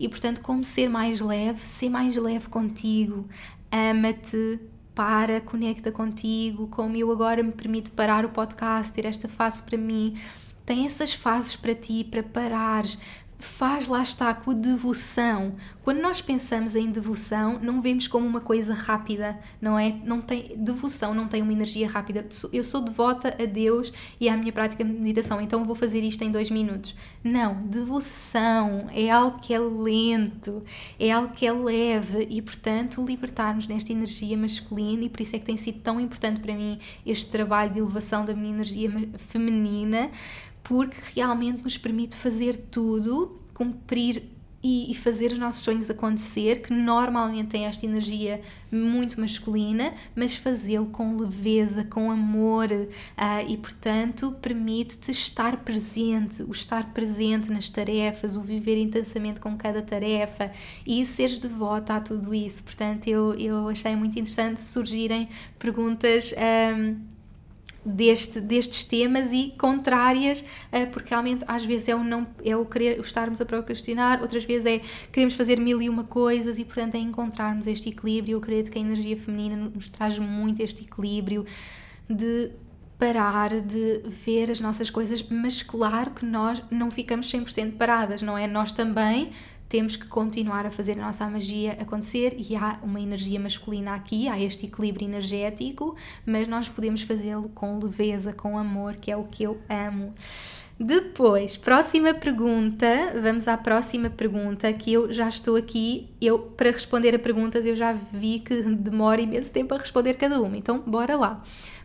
e, portanto, como ser mais leve, ser mais leve contigo, ama-te, para, conecta contigo, como eu agora me permito parar o podcast, ter esta fase para mim. Tem essas fases para ti, para parares, faz lá está com a devoção. Quando nós pensamos em devoção, não vemos como uma coisa rápida, não é? Não tem devoção, não tem uma energia rápida. Eu sou devota a Deus e à minha prática de meditação, então vou fazer isto em dois minutos. Não, devoção é algo que é lento, é algo que é leve e, portanto, libertarmos nesta energia masculina e por isso é que tem sido tão importante para mim este trabalho de elevação da minha energia feminina porque realmente nos permite fazer tudo, cumprir e, fazer os nossos sonhos acontecer, que normalmente tem esta energia muito masculina, mas fazê-lo com leveza, com amor uh, e, portanto, permite-te estar presente, o estar presente nas tarefas, o viver intensamente com cada tarefa e seres devota a tudo isso. Portanto, eu, eu achei muito interessante surgirem perguntas. Um, deste, destes temas e contrárias, uh, porque realmente às vezes é o, não, é o querer o estarmos a procrastinar, outras vezes é queremos fazer mil e uma coisas e portanto é encontrarmos este equilíbrio. Eu acredito que a energia feminina nos traz muito este equilíbrio de parar de ver as nossas coisas, mas claro que nós não ficamos 100% paradas, não é? Nós também temos que continuar a fazer a nossa magia acontecer e há uma energia masculina aqui, há este equilíbrio energético, mas nós podemos fazê-lo com leveza, com amor, que é o que eu amo. Depois, próxima pergunta, vamos à próxima pergunta, que eu já estou aqui, eu para responder a perguntas eu já vi que demora imenso tempo a responder cada uma, então bora lá.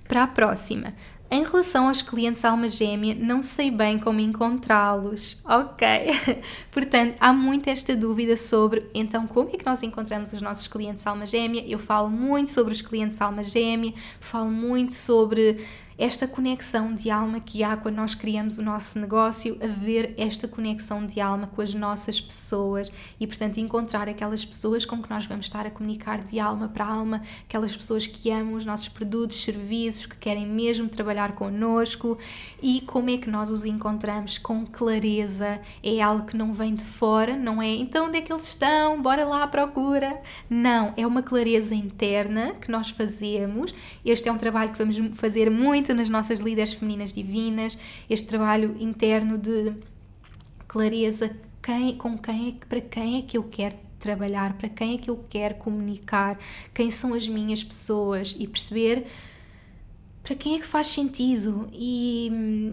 Para a próxima, em relação aos clientes alma gêmea, não sei bem como encontrá-los. Ok. Portanto, há muito esta dúvida sobre então como é que nós encontramos os nossos clientes alma gêmea. Eu falo muito sobre os clientes alma gêmea, falo muito sobre esta conexão de alma que há quando nós criamos o nosso negócio, haver esta conexão de alma com as nossas pessoas e, portanto, encontrar aquelas pessoas com que nós vamos estar a comunicar de alma para alma, aquelas pessoas que amam os nossos produtos, serviços, que querem mesmo trabalhar connosco e como é que nós os encontramos com clareza. É algo que não vem de fora, não é então onde é que eles estão, bora lá à procura. Não, é uma clareza interna que nós fazemos. Este é um trabalho que vamos fazer muito nas nossas líderes femininas divinas, este trabalho interno de clareza, quem, com quem é, para quem é que eu quero trabalhar, para quem é que eu quero comunicar, quem são as minhas pessoas e perceber para quem é que faz sentido e,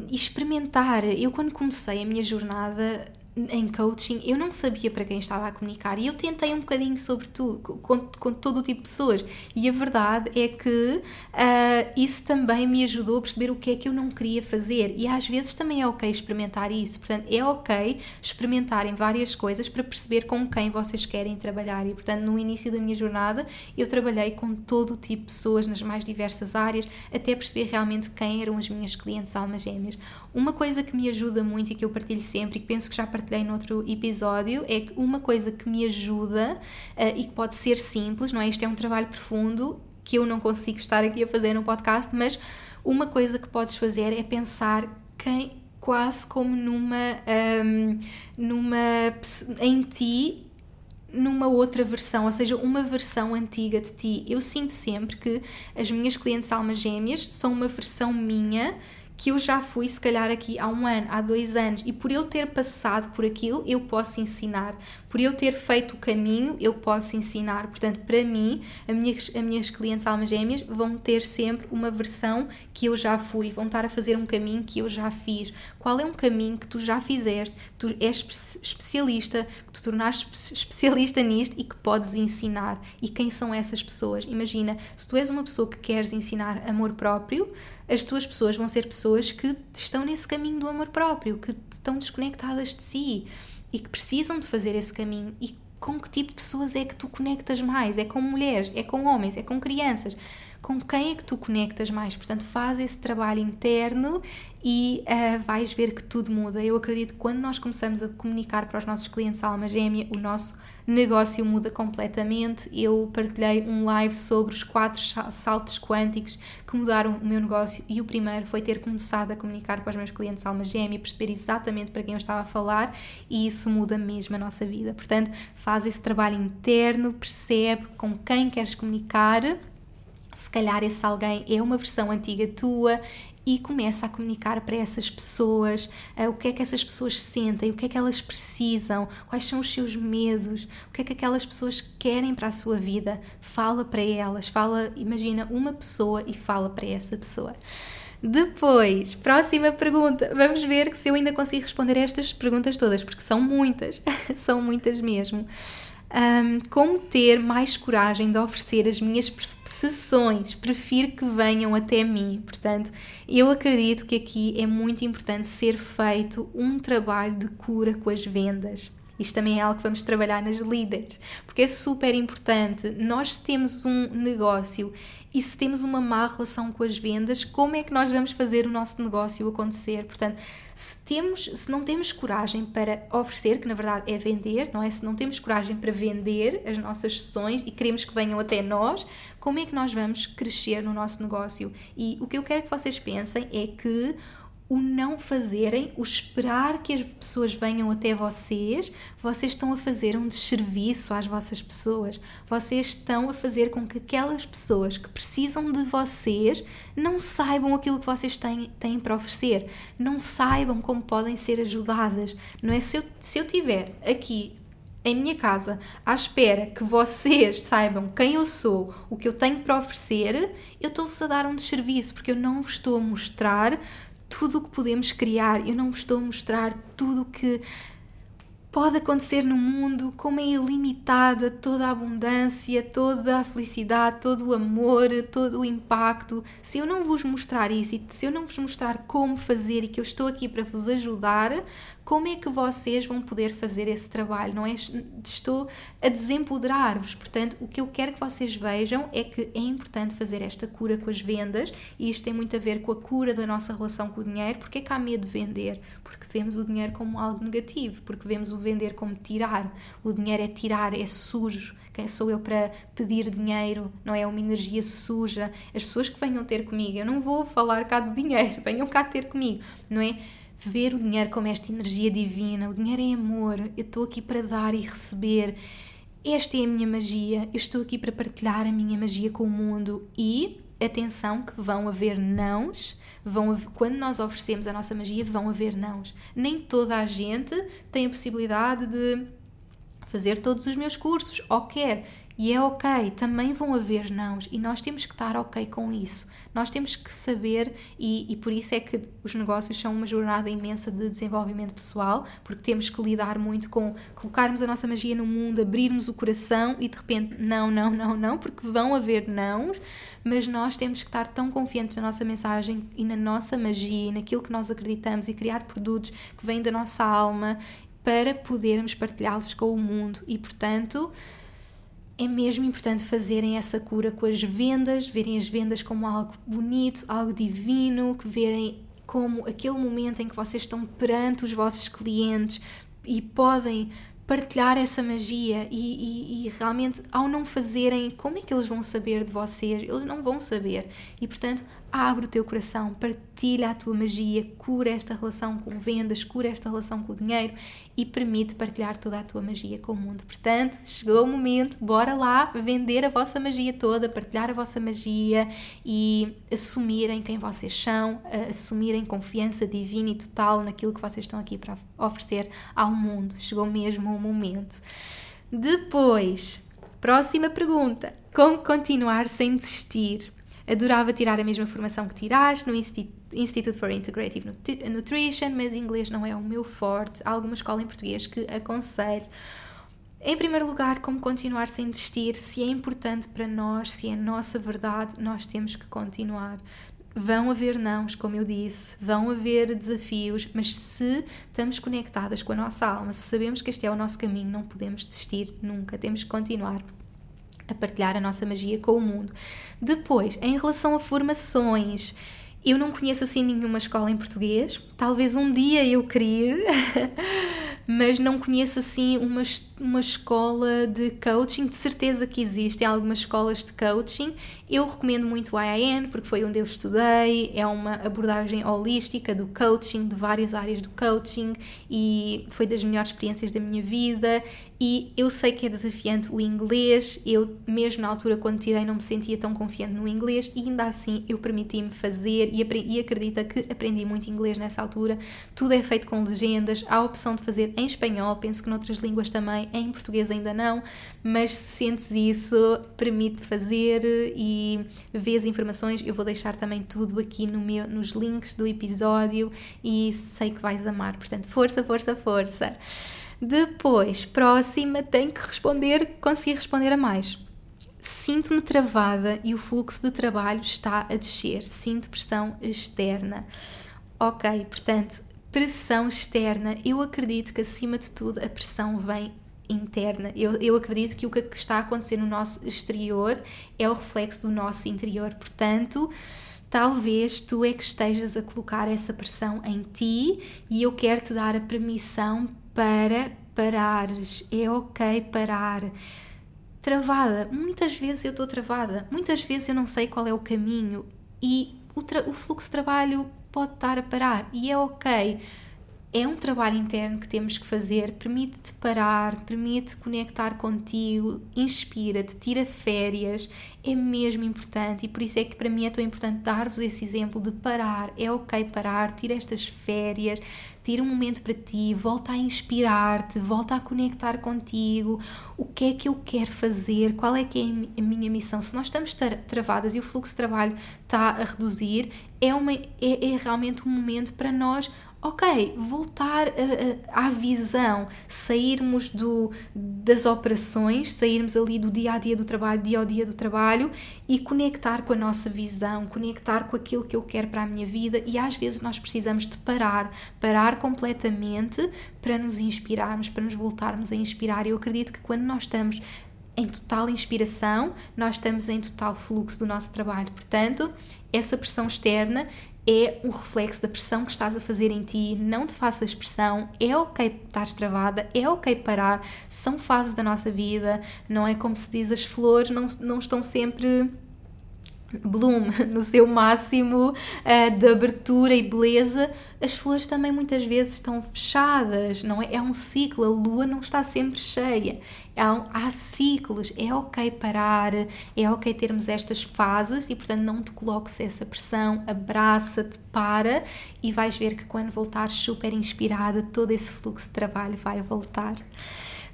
e experimentar. Eu, quando comecei a minha jornada, em coaching, eu não sabia para quem estava a comunicar e eu tentei um bocadinho sobre tudo, com, com todo o tipo de pessoas. E a verdade é que uh, isso também me ajudou a perceber o que é que eu não queria fazer. E às vezes também é ok experimentar isso. Portanto, é ok experimentarem várias coisas para perceber com quem vocês querem trabalhar. E, portanto, no início da minha jornada, eu trabalhei com todo o tipo de pessoas nas mais diversas áreas, até perceber realmente quem eram as minhas clientes almas gêmeas. Uma coisa que me ajuda muito e que eu partilho sempre e que penso que já partilhei noutro episódio é que uma coisa que me ajuda uh, e que pode ser simples, não é? Isto é um trabalho profundo que eu não consigo estar aqui a fazer no podcast, mas uma coisa que podes fazer é pensar quem quase como numa um, numa em ti numa outra versão, ou seja, uma versão antiga de ti. Eu sinto sempre que as minhas clientes almas gêmeas são uma versão minha que eu já fui, se calhar, aqui há um ano, há dois anos, e por eu ter passado por aquilo, eu posso ensinar. Por eu ter feito o caminho, eu posso ensinar. Portanto, para mim, as minhas, as minhas clientes almas gêmeas vão ter sempre uma versão que eu já fui, vão estar a fazer um caminho que eu já fiz. Qual é um caminho que tu já fizeste, que tu és especialista, que tu tornaste especialista nisto e que podes ensinar? E quem são essas pessoas? Imagina, se tu és uma pessoa que queres ensinar amor próprio, as tuas pessoas vão ser pessoas que estão nesse caminho do amor próprio, que estão desconectadas de si e que precisam de fazer esse caminho. E com que tipo de pessoas é que tu conectas mais? É com mulheres, é com homens, é com crianças? Com quem é que tu conectas mais? Portanto, faz esse trabalho interno e uh, vais ver que tudo muda. Eu acredito que quando nós começamos a comunicar para os nossos clientes alma gêmea, o nosso negócio muda completamente. Eu partilhei um live sobre os quatro saltos quânticos que mudaram o meu negócio e o primeiro foi ter começado a comunicar para os meus clientes alma gêmea, perceber exatamente para quem eu estava a falar e isso muda mesmo a nossa vida. Portanto, faz esse trabalho interno, percebe com quem queres comunicar se calhar esse alguém é uma versão antiga tua, e começa a comunicar para essas pessoas uh, o que é que essas pessoas sentem, o que é que elas precisam, quais são os seus medos, o que é que aquelas pessoas querem para a sua vida. Fala para elas, fala, imagina uma pessoa e fala para essa pessoa. Depois, próxima pergunta. Vamos ver se eu ainda consigo responder estas perguntas todas, porque são muitas, são muitas mesmo um, como ter mais coragem de oferecer as minhas sessões. Prefiro que venham até mim. Portanto, eu acredito que aqui é muito importante ser feito um trabalho de cura com as vendas. Isto também é algo que vamos trabalhar nas líderes, porque é super importante. Nós temos um negócio e se temos uma má relação com as vendas, como é que nós vamos fazer o nosso negócio acontecer? Portanto, se, temos, se não temos coragem para oferecer, que na verdade é vender, não é? Se não temos coragem para vender as nossas sessões e queremos que venham até nós, como é que nós vamos crescer no nosso negócio? E o que eu quero que vocês pensem é que o não fazerem, o esperar que as pessoas venham até vocês, vocês estão a fazer um desserviço às vossas pessoas. Vocês estão a fazer com que aquelas pessoas que precisam de vocês não saibam aquilo que vocês têm, têm para oferecer, não saibam como podem ser ajudadas. Não é se eu, se eu tiver aqui em minha casa à espera que vocês saibam quem eu sou, o que eu tenho para oferecer, eu estou-vos a dar um desserviço, porque eu não vos estou a mostrar tudo o que podemos criar. Eu não vos estou a mostrar tudo o que pode acontecer no mundo, como é ilimitada toda a abundância, toda a felicidade, todo o amor, todo o impacto. Se eu não vos mostrar isso e se eu não vos mostrar como fazer e que eu estou aqui para vos ajudar, como é que vocês vão poder fazer esse trabalho? Não é? Estou a desempoderar-vos. Portanto, o que eu quero que vocês vejam é que é importante fazer esta cura com as vendas e isto tem muito a ver com a cura da nossa relação com o dinheiro. Porque é que há medo de vender? Porque vemos o dinheiro como algo negativo, porque vemos o vender como tirar. O dinheiro é tirar, é sujo. Quem sou eu para pedir dinheiro? Não é uma energia suja. As pessoas que venham ter comigo, eu não vou falar cá de dinheiro, venham cá ter comigo, não é? ver o dinheiro como esta energia divina. O dinheiro é amor, eu estou aqui para dar e receber. Esta é a minha magia, eu estou aqui para partilhar a minha magia com o mundo e atenção que vão haver nãos, vão quando nós oferecemos a nossa magia, vão haver nãos. Nem toda a gente tem a possibilidade de fazer todos os meus cursos, ou quer. E é ok, também vão haver nãos e nós temos que estar ok com isso. Nós temos que saber, e, e, por isso é que os negócios são uma jornada imensa de desenvolvimento pessoal, porque temos que lidar muito com colocarmos a nossa magia no mundo, abrirmos o coração e de repente, não, não, não, não, porque vão haver nãos, mas nós temos que estar tão confiantes na nossa mensagem e na nossa magia e naquilo que nós acreditamos e criar produtos que vêm da nossa alma para podermos partilhá-los com o mundo e, portanto é mesmo importante fazerem essa cura com as vendas, verem as vendas como algo bonito, algo divino, que verem como aquele momento em que vocês estão perante os vossos clientes e podem partilhar essa magia e, e, e, realmente ao não fazerem, como é que eles vão saber de vocês? Eles não vão saber. E portanto, abre o teu coração, partilha a tua magia, cura esta relação com vendas, cura esta relação com o dinheiro e permite partilhar toda a tua magia com o mundo. Portanto, chegou o momento, bora lá vender a vossa magia toda, partilhar a vossa magia e assumirem quem vocês são, assumirem confiança divina e total naquilo que vocês estão aqui para oferecer ao mundo. Chegou mesmo o momento. Depois, próxima pergunta: como continuar sem desistir? Adorava tirar a mesma formação que tiraste no Institute for Integrative Nutrition, mas inglês não é o meu forte. Há alguma escola em português que aconselho. Em primeiro lugar, como continuar sem desistir? Se é importante para nós, se é nossa verdade, nós temos que continuar. Vão haver nãos, como eu disse, vão haver desafios, mas se estamos conectadas com a nossa alma, se sabemos que este é o nosso caminho, não podemos desistir nunca, temos que continuar a partilhar a nossa magia com o mundo. Depois, em relação a formações, eu não conheço assim nenhuma escola em português. Talvez um dia eu queria, mas não conheço assim uma, uma escola de coaching. De certeza que existem algumas escolas de coaching. Eu recomendo muito o IIN porque foi onde eu estudei. É uma abordagem holística do coaching, de várias áreas do coaching e foi das melhores experiências da minha vida. E eu sei que é desafiante o inglês. Eu, mesmo na altura, quando tirei, não me sentia tão confiante no inglês e ainda assim eu permiti-me fazer e, e acredita que aprendi muito inglês nessa altura. Tudo é feito com legendas. Há a opção de fazer em espanhol, penso que noutras línguas também, em português ainda não, mas se sentes isso, permite fazer e vês informações. Eu vou deixar também tudo aqui no meu, nos links do episódio e sei que vais amar. Portanto, força, força, força. Depois, próxima, tenho que responder, conseguir responder a mais. Sinto-me travada e o fluxo de trabalho está a descer. Sinto pressão externa. Ok, portanto, pressão externa, eu acredito que acima de tudo a pressão vem interna. Eu, eu acredito que o que está a acontecer no nosso exterior é o reflexo do nosso interior. Portanto, talvez tu é que estejas a colocar essa pressão em ti e eu quero te dar a permissão para parares. É ok parar. Travada. Muitas vezes eu estou travada. Muitas vezes eu não sei qual é o caminho e o, o fluxo de trabalho pode estar a parar e é ok. É um trabalho interno que temos que fazer, permite-te parar, permite conectar contigo, inspira-te, tira férias, é mesmo importante e por isso é que para mim é tão importante dar-vos esse exemplo de parar. É ok parar, tira estas férias, tira um momento para ti, volta a inspirar-te, volta a conectar contigo. O que é que eu quero fazer? Qual é que é a minha missão? Se nós estamos travadas e o fluxo de trabalho está a reduzir, é, uma, é, é realmente um momento para nós ok, voltar à visão, sairmos do, das operações, sairmos ali do dia a dia do trabalho, dia ao dia do trabalho e conectar com a nossa visão, conectar com aquilo que eu quero para a minha vida e às vezes nós precisamos de parar, parar completamente para nos inspirarmos, para nos voltarmos a inspirar. Eu acredito que quando nós estamos em total inspiração, nós estamos em total fluxo do nosso trabalho. Portanto, essa pressão externa é um reflexo da pressão que estás a fazer em ti, não te faças pressão, é ok estar travada, é ok parar, são fases da nossa vida, não é como se diz, as flores não, não estão sempre bloom no seu máximo uh, de abertura e beleza, as flores também muitas vezes estão fechadas, não é? É um ciclo, a lua não está sempre cheia. Há, um, há ciclos, é ok parar, é ok termos estas fases e, portanto, não te coloques essa pressão, abraça-te, para e vais ver que quando voltares super inspirada, todo esse fluxo de trabalho vai voltar.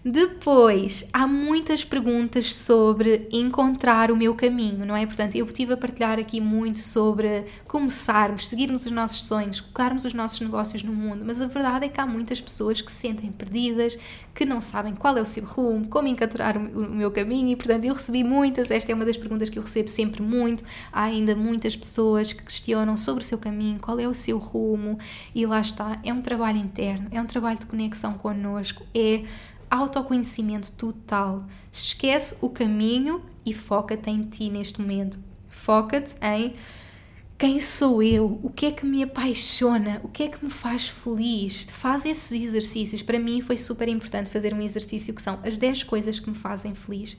Depois, há muitas perguntas sobre encontrar o meu caminho, não é? Portanto, eu estive a partilhar aqui muito sobre começarmos, seguirmos os nossos sonhos, colocarmos os nossos negócios no mundo, mas a verdade é que há muitas pessoas que se sentem perdidas, que não sabem qual é o seu rumo, como encontrar o meu caminho e, portanto, eu recebi muitas, esta é uma das perguntas que eu recebo sempre muito. Há ainda muitas pessoas que questionam sobre o seu caminho, qual é o seu rumo, e lá está, é um trabalho interno, é um trabalho de conexão connosco, é autoconhecimento total. Esquece o caminho e foca-te em ti neste momento. Foca-te em quem sou eu, o que é que me apaixona, o que é que me faz feliz. Faz esses exercícios. Para mim foi super importante fazer um exercício que são as 10 coisas que me fazem feliz.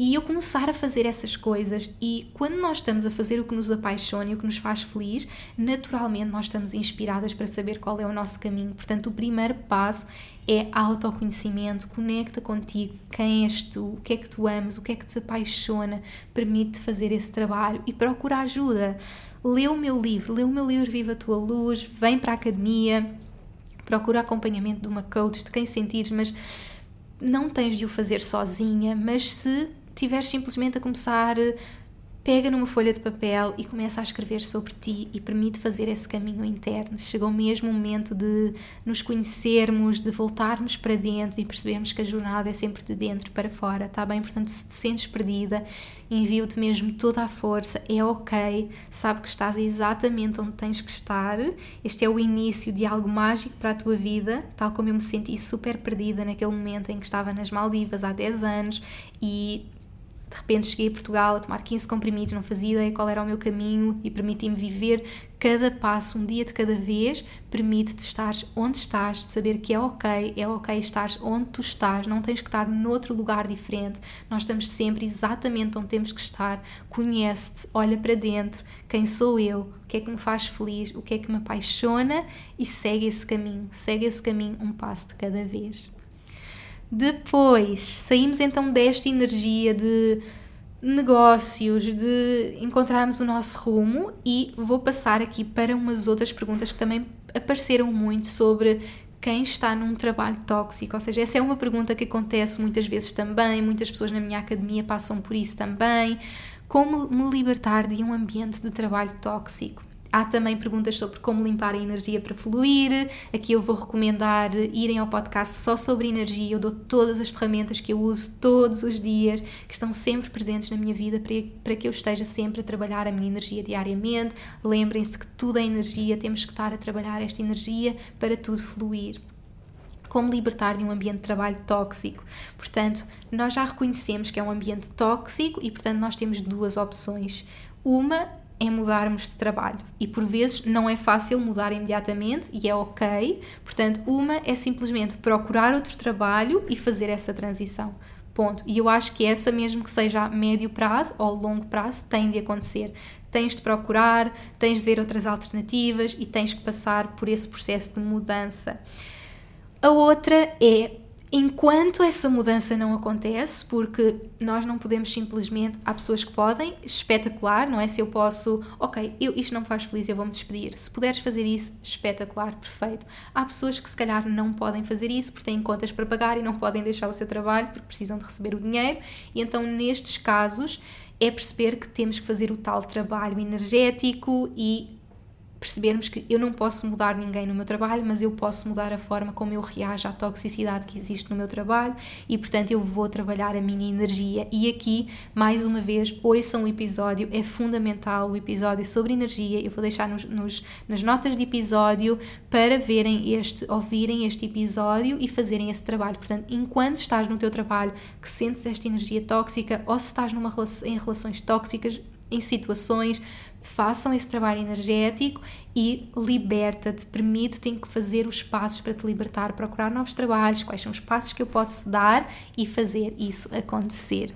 E eu começar a fazer essas coisas e quando nós estamos a fazer o que nos apaixona e o que nos faz feliz, naturalmente nós estamos inspiradas para saber qual é o nosso caminho. Portanto, o primeiro passo é autoconhecimento, conecta contigo, quem és tu, o que é que tu amas, o que é que te apaixona, permite fazer esse trabalho e procura ajuda. Lê o meu livro, lê o meu livro Viva a Tua Luz, vem para a academia, procura acompanhamento de uma coach, de quem sentires, mas não tens de o fazer sozinha, mas se tiveres simplesmente a começar pega numa folha de papel e começa a escrever sobre ti e permite fazer esse caminho interno. Chegou mesmo o momento de nos conhecermos, de voltarmos para dentro e percebermos que a jornada é sempre de dentro para fora, está bem? Portanto, se te sentes perdida, envio-te mesmo toda a força, é ok, sabe que estás exatamente onde tens que estar. Este é o início de algo mágico para a tua vida, tal como eu me senti super perdida naquele momento em que estava nas Maldivas há 10 anos e de repente cheguei a Portugal a tomar 15 comprimidos, não fazia ideia qual era o meu caminho e permiti-me viver cada passo, um dia de cada vez, permite-te estar onde estás, de saber que é ok, é ok estar onde tu estás, não tens que estar noutro lugar diferente, nós estamos sempre exatamente onde temos que estar, conhece-te, olha para dentro, quem sou eu, o que é que me faz feliz, o que é que me apaixona e segue esse caminho, segue esse caminho um passo de cada vez. Depois, saímos então desta energia de negócios, de encontrarmos o nosso rumo e vou passar aqui para umas outras perguntas que também apareceram muito sobre quem está num trabalho tóxico, ou seja, essa é uma pergunta que acontece muitas vezes também, muitas pessoas na minha academia passam por isso também. Como me libertar de um ambiente de trabalho tóxico? Há também perguntas sobre como limpar a energia para fluir. Aqui eu vou recomendar irem ao podcast só sobre energia. Eu dou todas as ferramentas que eu uso todos os dias, que estão sempre presentes na minha vida para, que eu esteja sempre a trabalhar a minha energia diariamente. Lembrem-se que tudo é energia, temos que estar a trabalhar esta energia para tudo fluir como libertar de um ambiente de trabalho tóxico. Portanto, nós já reconhecemos que é um ambiente tóxico e, portanto, nós temos duas opções. Uma é mudarmos de trabalho. E por vezes não é fácil mudar imediatamente e é ok. Portanto, uma é simplesmente procurar outro trabalho e fazer essa transição. Ponto. E eu acho que essa, mesmo que seja a médio prazo ou longo prazo, tem de acontecer. Tens de procurar, tens de ver outras alternativas e tens que passar por esse processo de mudança. A outra é Enquanto essa mudança não acontece, porque nós não podemos simplesmente, há pessoas que podem, espetacular, não é? Se eu posso, ok, eu, isto não faz feliz, eu vou-me despedir. Se puderes fazer isso, espetacular, perfeito. Há pessoas que se calhar não podem fazer isso porque têm contas para pagar e não podem deixar o seu trabalho porque precisam de receber o dinheiro, e então nestes casos é perceber que temos que fazer o tal trabalho energético e percebermos que eu não posso mudar ninguém no meu trabalho, mas eu posso mudar a forma como eu reajo à toxicidade que existe no meu trabalho e, portanto, eu vou trabalhar a minha energia. E aqui, mais uma vez, ouçam o episódio, é fundamental o episódio sobre energia. Eu vou deixar nos, nos, nas notas de episódio para verem este, ouvirem este episódio e fazerem esse trabalho. Portanto, enquanto estás no teu trabalho que sentes esta energia tóxica ou se estás numa, em relações tóxicas, em situações, façam esse trabalho energético e liberta-te, permite-te que fazer os passos para te libertar, procurar novos trabalhos, quais são os passos que eu posso dar e fazer isso acontecer.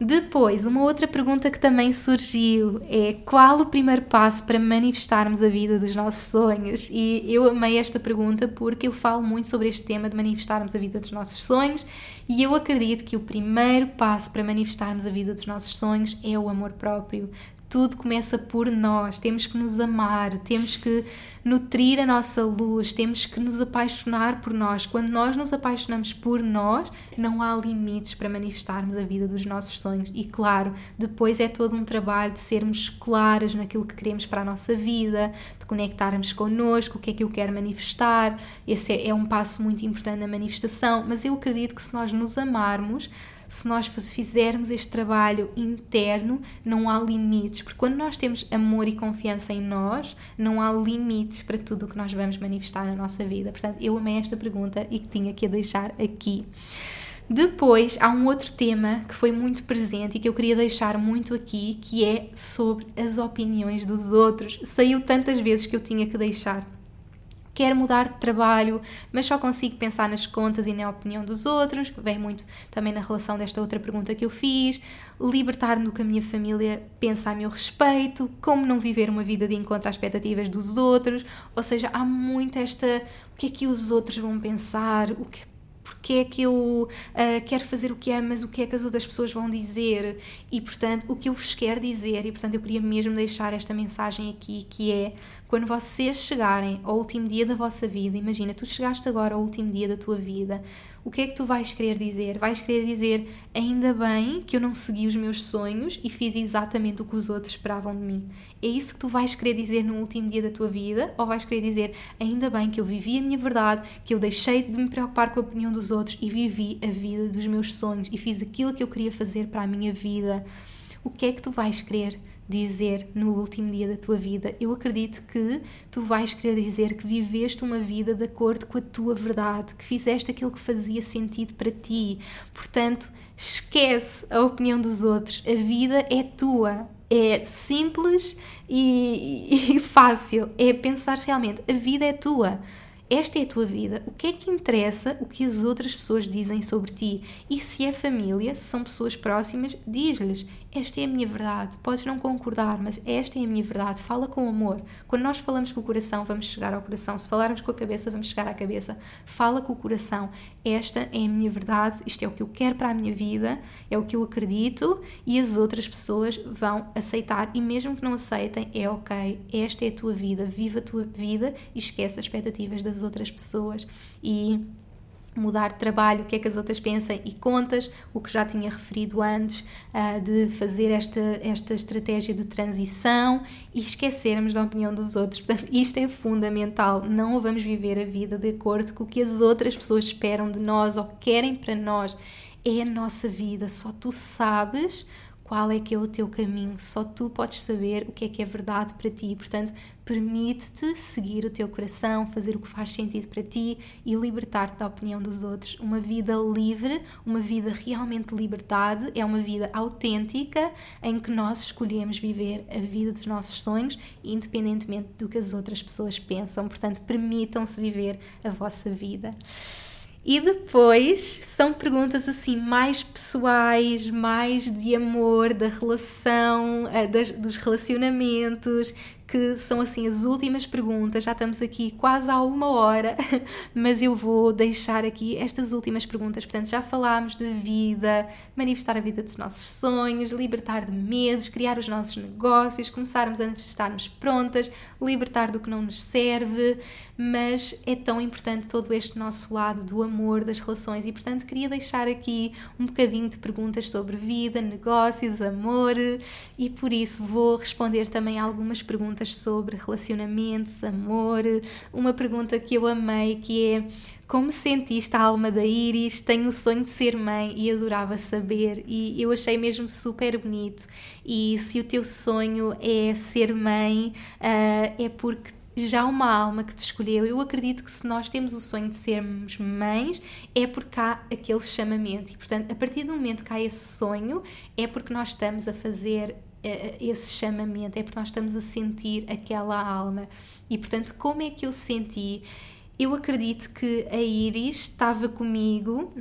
Depois, uma outra pergunta que também surgiu é qual o primeiro passo para manifestarmos a vida dos nossos sonhos? E eu amei esta pergunta porque eu falo muito sobre este tema de manifestarmos a vida dos nossos sonhos e eu acredito que o primeiro passo para manifestarmos a vida dos nossos sonhos é o amor próprio tudo começa por nós. Temos que nos amar, temos que nutrir a nossa luz, temos que nos apaixonar por nós. Quando nós nos apaixonamos por nós, não há limites para manifestarmos a vida dos nossos sonhos. E claro, depois é todo um trabalho de sermos claras naquilo que queremos para a nossa vida, de conectarmos connosco, o que é que eu quero manifestar. Esse é, é um passo muito importante na manifestação, mas eu acredito que se nós nos amarmos, se nós fizermos este trabalho interno, não há limites, porque quando nós temos amor e confiança em nós, não há limites para tudo o que nós vamos manifestar na nossa vida. Portanto, eu amei esta pergunta e que tinha que a deixar aqui. Depois há um outro tema que foi muito presente e que eu queria deixar muito aqui, que é sobre as opiniões dos outros. Saiu tantas vezes que eu tinha que deixar. Quero mudar de trabalho, mas só consigo pensar nas contas e na opinião dos outros. Vem muito também na relação desta outra pergunta que eu fiz. Libertar-me do que a minha família pensa a meu respeito. Como não viver uma vida de encontro às expectativas dos outros. Ou seja, há muito esta. O que é que os outros vão pensar? O que porque é que eu uh, quero fazer o que amo, mas o que é que as outras pessoas vão dizer e, portanto, o que eu vos quero dizer. E, portanto, eu queria mesmo deixar esta mensagem aqui que é quando vocês chegarem ao último dia da vossa vida, imagina, tu chegaste agora ao último dia da tua vida, o que é que tu vais querer dizer? Vais querer dizer, ainda bem que eu não segui os meus sonhos e fiz exatamente o que os outros esperavam de mim. É isso que tu vais querer dizer no último dia da tua vida? Ou vais querer dizer, ainda bem que eu vivi a minha verdade, que eu deixei de me preocupar com a opinião dos outros e vivi a vida dos meus sonhos e fiz aquilo que eu queria fazer para a minha vida? O que é que tu vais querer dizer no último dia da tua vida. Eu acredito que tu vais querer dizer que viveste uma vida de acordo com a tua verdade, que fizeste aquilo que fazia sentido para ti. Portanto, esquece a opinião dos outros. A vida é tua. É simples e, e fácil. É pensar realmente: a vida é tua. Esta é a tua vida. O que é que interessa o que as outras pessoas dizem sobre ti? E se é família, se são pessoas próximas, diz-lhes: Esta é a minha verdade. Podes não concordar, mas esta é a minha verdade. Fala com amor. Quando nós falamos com o coração, vamos chegar ao coração. Se falarmos com a cabeça, vamos chegar à cabeça. Fala com o coração. Esta é a minha verdade. Isto é o que eu quero para a minha vida. É o que eu acredito. E as outras pessoas vão aceitar. E mesmo que não aceitem, é ok. Esta é a tua vida. Viva a tua vida e esquece as expectativas das outras pessoas e mudar de trabalho, o que é que as outras pensam e contas, o que já tinha referido antes, uh, de fazer esta, esta estratégia de transição e esquecermos da opinião dos outros. Portanto, isto é fundamental. Não vamos viver a vida de acordo com o que as outras pessoas esperam de nós ou querem para nós. É a nossa vida, só tu sabes qual é que é o teu caminho, só tu podes saber o que é que é verdade para ti. Portanto, permite-te seguir o teu coração, fazer o que faz sentido para ti e libertar-te da opinião dos outros. Uma vida livre, uma vida realmente liberdade, é uma vida autêntica em que nós escolhemos viver a vida dos nossos sonhos, independentemente do que as outras pessoas pensam. Portanto, permitam-se viver a vossa vida. E depois são perguntas assim mais pessoais, mais de amor, da relação, eh, dos relacionamentos, que são assim as últimas perguntas. Já estamos aqui quase há uma hora, mas eu vou deixar aqui estas últimas perguntas. Portanto, já falámos de vida, manifestar a vida dos nossos sonhos, libertar de medos, criar os nossos negócios, começarmos antes de estarmos prontas, libertar do que não nos serve, mas é tão importante todo este nosso lado do amor, das relações e, portanto, queria deixar aqui um bocadinho de perguntas sobre vida, negócios, amor e por isso vou responder também algumas perguntas perguntas sobre relacionamentos, amor. Uma pergunta que eu amei que é como sentiste a alma da Iris? Tenho o sonho de ser mãe e adorava saber e eu achei mesmo super bonito. E se o teu sonho é ser mãe, uh, é porque já uma alma que te escolheu. Eu acredito que se nós temos o sonho de sermos mães, é porque há aquele chamamento. E, portanto, a partir do momento que há esse sonho, é porque nós estamos a fazer esse chamamento, é porque nós estamos a sentir aquela alma. E portanto, como é que eu senti? Eu acredito que a Iris estava comigo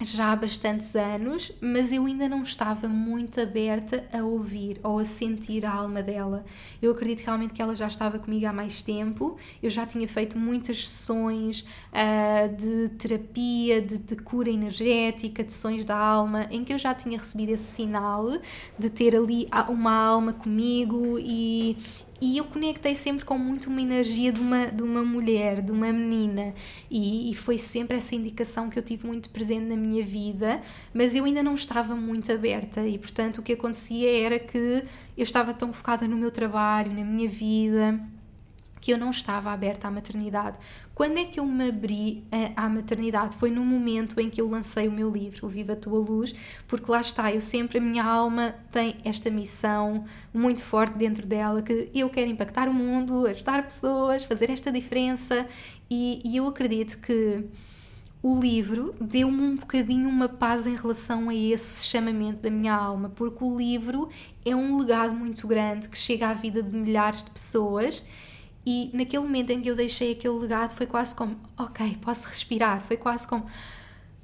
já há bastantes anos, mas eu ainda não estava muito aberta a ouvir ou a sentir a alma dela. Eu acredito realmente que ela já estava comigo há mais tempo, eu já tinha feito muitas sessões uh, de terapia, de, de, cura energética, de sessões da alma, em que eu já tinha recebido esse sinal de ter ali uma alma comigo e, e eu conectei sempre com muito uma energia de uma, de uma mulher, de uma menina, e, e, foi sempre essa indicação que eu tive muito presente na minha vida, mas eu ainda não estava muito aberta, e portanto o que acontecia era que eu estava tão focada no meu trabalho, na minha vida, que eu não estava aberta à maternidade. Quando é que eu me abri eh, à maternidade? Foi no momento em que eu lancei o meu livro, O Viva a Tua Luz, porque lá está, eu sempre, a minha alma tem esta missão muito forte dentro dela, que eu quero impactar o mundo, ajudar pessoas, fazer esta diferença, e, e eu acredito que o livro deu-me um bocadinho uma paz em relação a esse chamamento da minha alma, porque o livro é um legado muito grande que chega à vida de milhares de pessoas e naquele momento em que eu deixei aquele legado foi quase como, ok, posso respirar, foi quase como,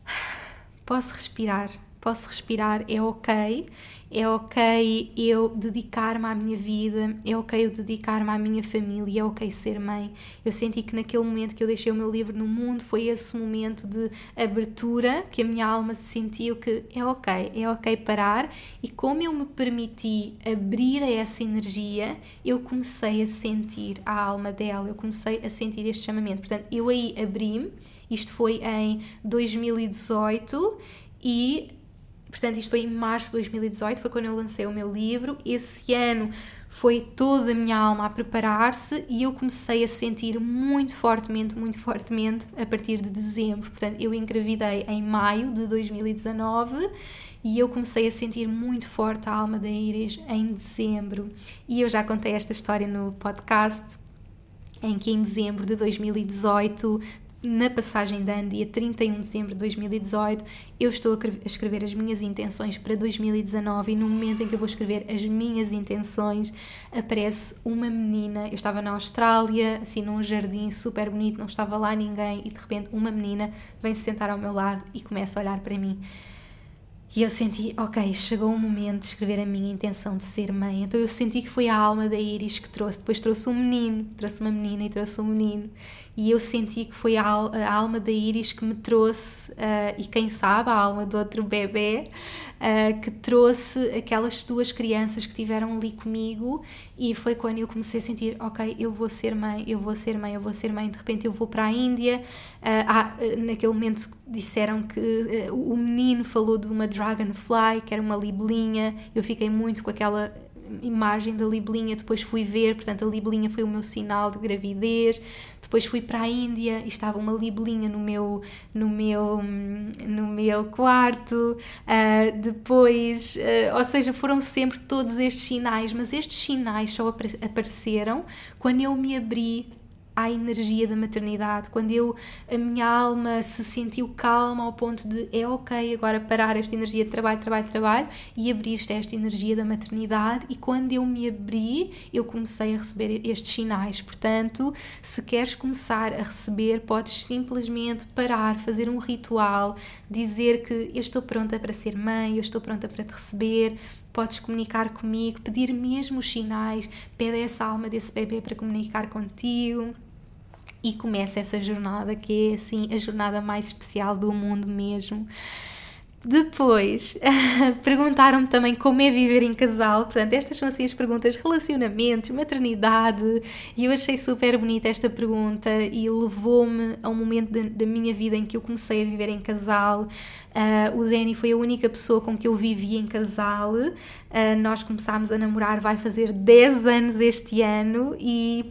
posso respirar, posso respirar, é ok, é ok eu dedicar-me à minha vida, é ok eu dedicar-me à minha família, é ok ser mãe. Eu senti que naquele momento que eu deixei o meu livro no mundo foi esse momento de abertura que a minha alma sentiu que é ok, é ok parar e como eu me permiti abrir a essa energia, eu comecei a sentir a alma dela, eu comecei a sentir este chamamento. Portanto, eu aí abri-me, isto foi em 2018 e Portanto, isto foi em março de 2018, foi quando eu lancei o meu livro. Esse ano foi toda a minha alma a preparar-se e eu comecei a sentir muito fortemente, muito fortemente a partir de dezembro. Portanto, eu engravidei em maio de 2019 e eu comecei a sentir muito forte a alma da Iris em dezembro. E eu já contei esta história no podcast em que em dezembro de 2018 na passagem de ano, dia 31 de dezembro de 2018, eu estou a escrever as minhas intenções para 2019 e no momento em que eu vou escrever as minhas intenções, aparece uma menina. Eu estava na Austrália, assim num jardim super bonito, não estava lá ninguém e de repente uma menina vem se sentar ao meu lado e começa a olhar para mim. E eu senti, ok, chegou o momento de escrever a minha intenção de ser mãe. Então eu senti que foi a alma da Iris que trouxe. Depois trouxe um menino, trouxe uma menina e trouxe um menino e eu senti que foi a, a alma da Iris que me trouxe, uh, e quem sabe a alma do outro bebê, uh, que trouxe aquelas duas crianças que tiveram ali comigo e foi quando eu comecei a sentir, ok, eu vou ser mãe, eu vou ser mãe, eu vou ser mãe, de repente eu vou para a Índia, uh, ah, naquele momento disseram que o menino falou de uma dragonfly, que era uma libelinha, eu fiquei muito com aquela imagem da libelinha, depois fui ver, portanto a libelinha foi o meu sinal de gravidez, depois fui para a Índia e estava uma libelinha no meu, no meu, no meu quarto, uh, depois, uh, ou seja, foram sempre todos estes sinais, mas estes sinais só apareceram quando eu me abri à energia da maternidade, quando eu a minha alma se sentiu calma ao ponto de é ok agora parar esta energia de trabalho, trabalho, trabalho e abrir-te esta energia da maternidade e quando eu me abri, eu comecei a receber estes sinais. Portanto, se queres começar a receber, podes simplesmente parar, fazer um ritual, dizer que eu estou pronta para ser mãe, eu estou pronta para te receber, podes comunicar comigo, pedir mesmo os sinais, pede essa alma desse bebê para comunicar contigo e começa essa jornada que é assim a jornada mais especial do mundo mesmo. Depois, perguntaram-me também como é viver em casal. Portanto, estas são assim as perguntas: relacionamentos, maternidade. E eu achei super bonita esta pergunta e levou-me a um momento da minha vida em que eu comecei a viver em casal. Uh, o Danny foi a única pessoa com que eu vivi em casal. Uh, nós começámos a namorar, vai fazer 10 anos este ano e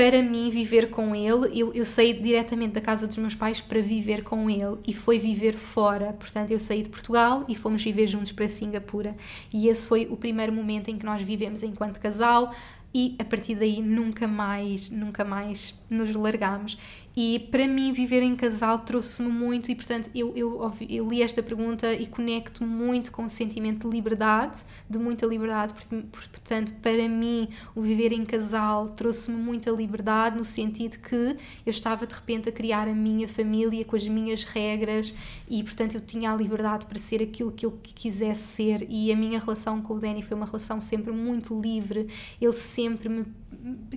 para mim viver com ele, eu, eu saí diretamente da casa dos meus pais para viver com ele e foi viver fora. Portanto, eu saí de Portugal e fomos viver juntos para Singapura. E esse foi o primeiro momento em que nós vivemos enquanto casal e a partir daí nunca mais, nunca mais nos largamos. E para mim, viver em casal trouxe-me muito, e portanto, eu, eu, eu li esta pergunta e conecto muito com o sentimento de liberdade, de muita liberdade. Portanto, para mim, o viver em casal trouxe-me muita liberdade, no sentido que eu estava de repente a criar a minha família com as minhas regras, e portanto, eu tinha a liberdade para ser aquilo que eu quisesse ser. E a minha relação com o Danny foi uma relação sempre muito livre, ele sempre me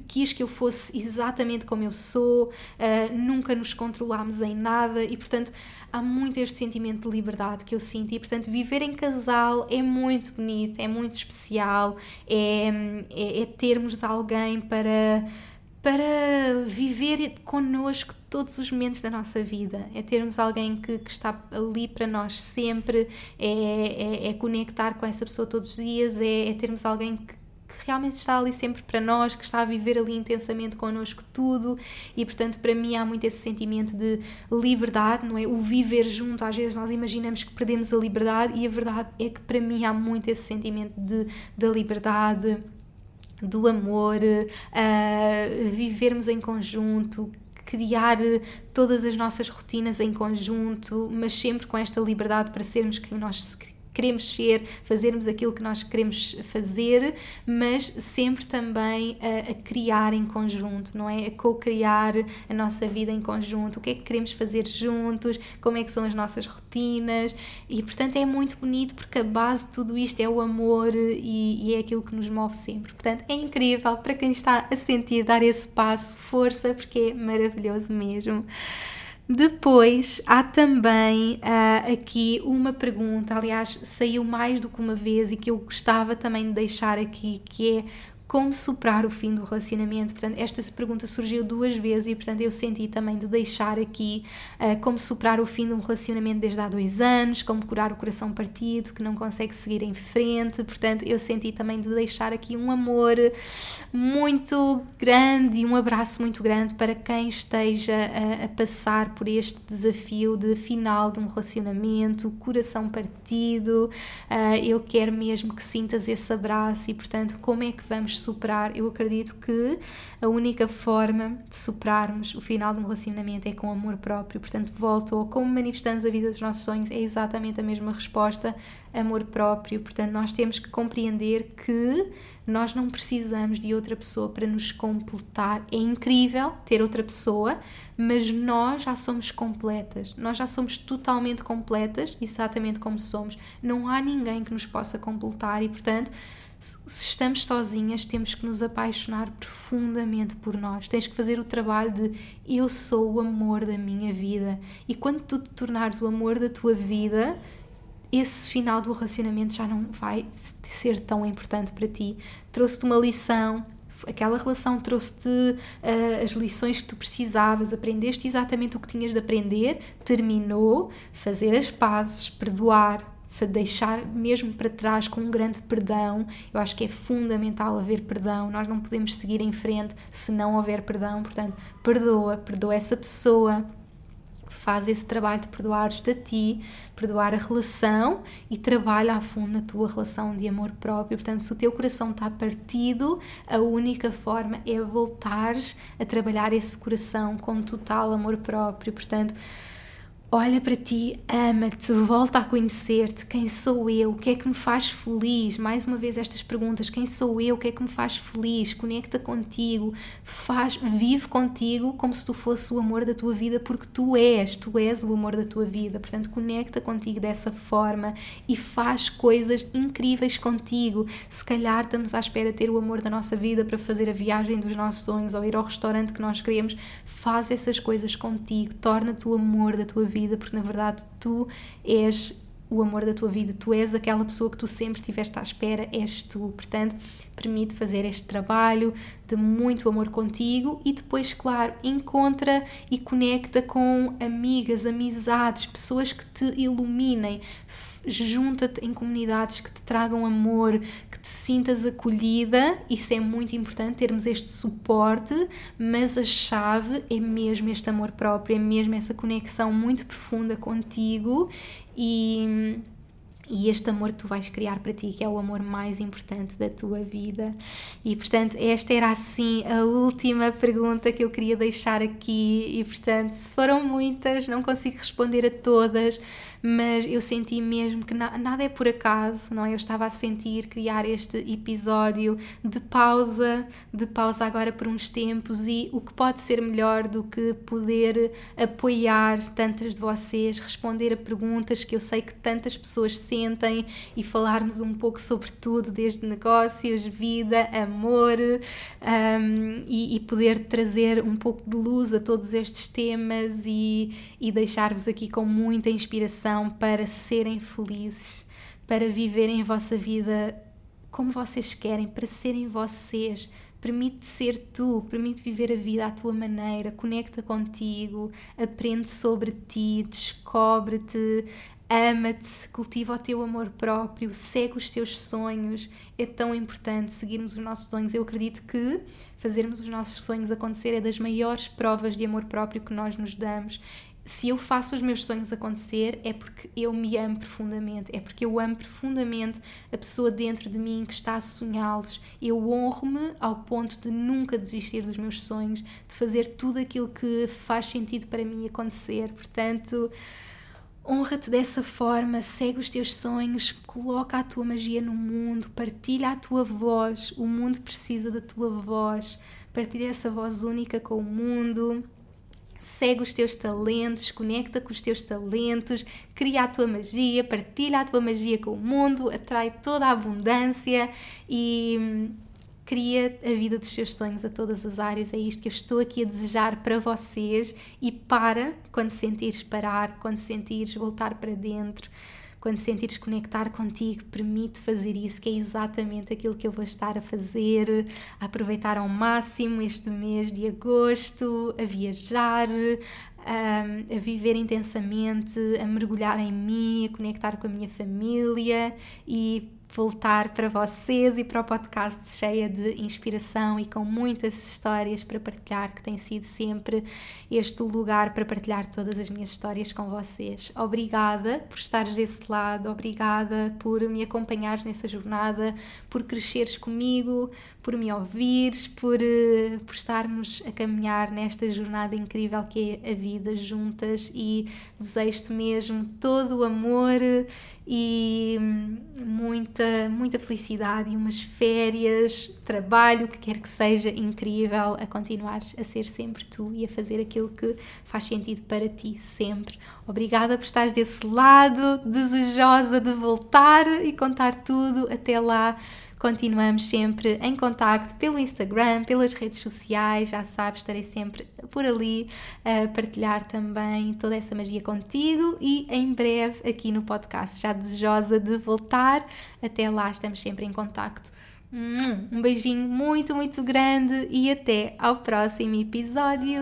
quis que eu fosse exatamente como eu sou, uh, nunca nos controlámos em nada e, portanto, há muito este sentimento de liberdade que eu sinto. E, portanto, viver em casal é muito bonito, é muito especial, é, é, é termos alguém para para viver connosco todos os momentos da nossa vida, é termos alguém que, que está ali para nós sempre, é, é, é, conectar com essa pessoa todos os dias, é, é termos alguém que, que realmente está ali sempre para nós, que está a viver ali intensamente connosco tudo e, portanto, para mim há muito esse sentimento de liberdade, não é? O viver junto, às vezes nós imaginamos que perdemos a liberdade e a verdade é que para mim há muito esse sentimento de, da liberdade do amor, uh, vivermos em conjunto, criar todas as nossas rotinas em conjunto, mas sempre com esta liberdade para sermos quem nós queremos ser, fazermos aquilo que nós queremos fazer, mas sempre também a, a criar em conjunto, não é? A co-criar a nossa vida em conjunto, o que é que queremos fazer juntos, como é que são as nossas rotinas e, portanto, é muito bonito porque a base de tudo isto é o amor e, e é aquilo que nos move sempre. Portanto, é incrível para quem está a sentir dar esse passo, força, porque é maravilhoso mesmo. Depois há também uh, aqui uma pergunta, aliás, saiu mais do que uma vez e que eu gostava também de deixar aqui, que é como superar o fim do relacionamento. Portanto, esta pergunta surgiu duas vezes e, portanto, eu senti também de deixar aqui uh, como superar o fim de um relacionamento desde há dois anos, como curar o coração partido, que não consegue seguir em frente. Portanto, eu senti também de deixar aqui um amor muito grande e um abraço muito grande para quem esteja a, a passar por este desafio de final de um relacionamento, coração partido. Uh, eu quero mesmo que sintas esse abraço e, portanto, como é que vamos superar, eu acredito que a única forma de superarmos o final de um relacionamento é com amor próprio. Portanto, volto ou como manifestamos a vida dos nossos sonhos, é exatamente a mesma resposta: amor próprio. Portanto, nós temos que compreender que nós não precisamos de outra pessoa para nos completar. É incrível ter outra pessoa, mas nós já somos completas. Nós já somos totalmente completas, exatamente como somos. Não há ninguém que nos possa completar e, portanto, se estamos sozinhas, temos que nos apaixonar profundamente por nós. Tens que fazer o trabalho de eu sou o amor da minha vida. E quando tu te tornares o amor da tua vida, esse final do relacionamento já não vai ser tão importante para ti. Trouxe-te uma lição, aquela relação trouxe-te uh, as lições que tu precisavas, aprendeste exatamente o que tinhas de aprender, terminou, fazer as pazes, perdoar, deixar mesmo para trás com um grande perdão. Eu acho que é fundamental haver perdão. Nós não podemos seguir em frente se não houver perdão. Portanto, perdoa, perdoa essa pessoa. Faz esse trabalho de perdoares-te a ti, perdoar a relação e trabalha a fundo na tua relação de amor próprio. Portanto, se o teu coração está partido, a única forma é voltares a trabalhar esse coração com total amor próprio. Portanto, olha para ti, ama-te, volta a conhecer-te. Quem sou eu? O que é que me faz feliz? Mais uma vez estas perguntas: quem sou eu? O que é que me faz feliz? Conecta contigo, faz, vive contigo como se tu fosse o amor da tua vida, porque tu és, tu és o amor da tua vida. Portanto, conecta contigo dessa forma e faz coisas incríveis contigo. Se calhar estamos à espera de ter o amor da nossa vida para fazer a viagem dos nossos sonhos ou ir ao restaurante que nós queremos. Faz essas coisas contigo, torna-te o amor da tua vida vida, porque na verdade tu és o amor da tua vida, tu és aquela pessoa que tu sempre estiveste à espera, és tu. Portanto, permite fazer este trabalho de muito amor contigo e depois, claro, encontra e conecta com amigas, amizades, pessoas que te iluminem junta-te em comunidades que te tragam amor, que te sintas acolhida. Isso é muito importante, termos este suporte, mas a chave é mesmo este amor próprio, é mesmo essa conexão muito profunda contigo e e este amor que tu vais criar para ti, que é o amor mais importante da tua vida. E portanto, esta era assim a última pergunta que eu queria deixar aqui. E portanto, se foram muitas, não consigo responder a todas, mas eu senti mesmo que na, nada é por acaso, não é? Eu estava a sentir criar este episódio de pausa, de pausa agora por uns tempos e o que pode ser melhor do que poder apoiar tantas de vocês, responder a perguntas que eu sei que tantas pessoas sentem e falarmos um pouco sobre tudo, desde negócios, vida, amor um, e, e poder trazer um pouco de luz a todos estes temas e, e deixar-vos aqui com muita inspiração para serem felizes, para viverem a vossa vida como vocês querem, para serem vocês. Permite ser tu, permite viver a vida à tua maneira, conecta contigo, aprende sobre ti, descobre-te, ama-te, cultiva o teu amor próprio, segue os teus sonhos. É tão importante seguirmos os nossos sonhos. Eu acredito que fazermos os nossos sonhos acontecer é das maiores provas de amor próprio que nós nos damos se eu faço os meus sonhos acontecer é porque eu me amo profundamente, é porque eu amo profundamente a pessoa dentro de mim que está a sonhá-los. Eu honro-me ao ponto de nunca desistir dos meus sonhos, de fazer tudo aquilo que faz sentido para mim acontecer. Portanto, honra-te dessa forma, segue os teus sonhos, coloca a tua magia no mundo, partilha a tua voz. O mundo precisa da tua voz. Partilha essa voz única com o mundo segue os teus talentos, conecta com os teus talentos, cria a tua magia, partilha a tua magia com o mundo, atrai toda a abundância e hum, cria a vida dos seus sonhos a todas as áreas. É isto que eu estou aqui a desejar para vocês e para quando sentires parar, quando sentires voltar para dentro quando sentires conectar contigo, permite fazer isso, que é exatamente aquilo que eu vou estar a fazer, a aproveitar ao máximo este mês de agosto, a viajar, a, a viver intensamente, a mergulhar em mim, a conectar com a minha família e voltar para vocês e para o podcast cheia de inspiração e com muitas histórias para partilhar, que tem sido sempre este lugar para partilhar todas as minhas histórias com vocês. Obrigada por estares desse lado, obrigada por me acompanhares nessa jornada, por cresceres comigo, por me ouvires, por, eh, por estarmos a caminhar nesta jornada incrível que é a vida juntas e desejo-te mesmo todo o amor e hum, muita, muita felicidade e umas férias, trabalho, que quer que seja incrível, a continuares a ser sempre tu e a fazer aquilo que faz sentido para ti sempre. Obrigada por estares desse lado, desejosa de voltar e contar tudo. Até lá continuamos sempre em contacto pelo Instagram, pelas redes sociais, já sabes, estarei sempre por ali a partilhar também toda essa magia contigo e em breve aqui no podcast, já desejosa de voltar. Até lá, estamos sempre em contacto. Um beijinho muito, muito grande e até ao próximo episódio.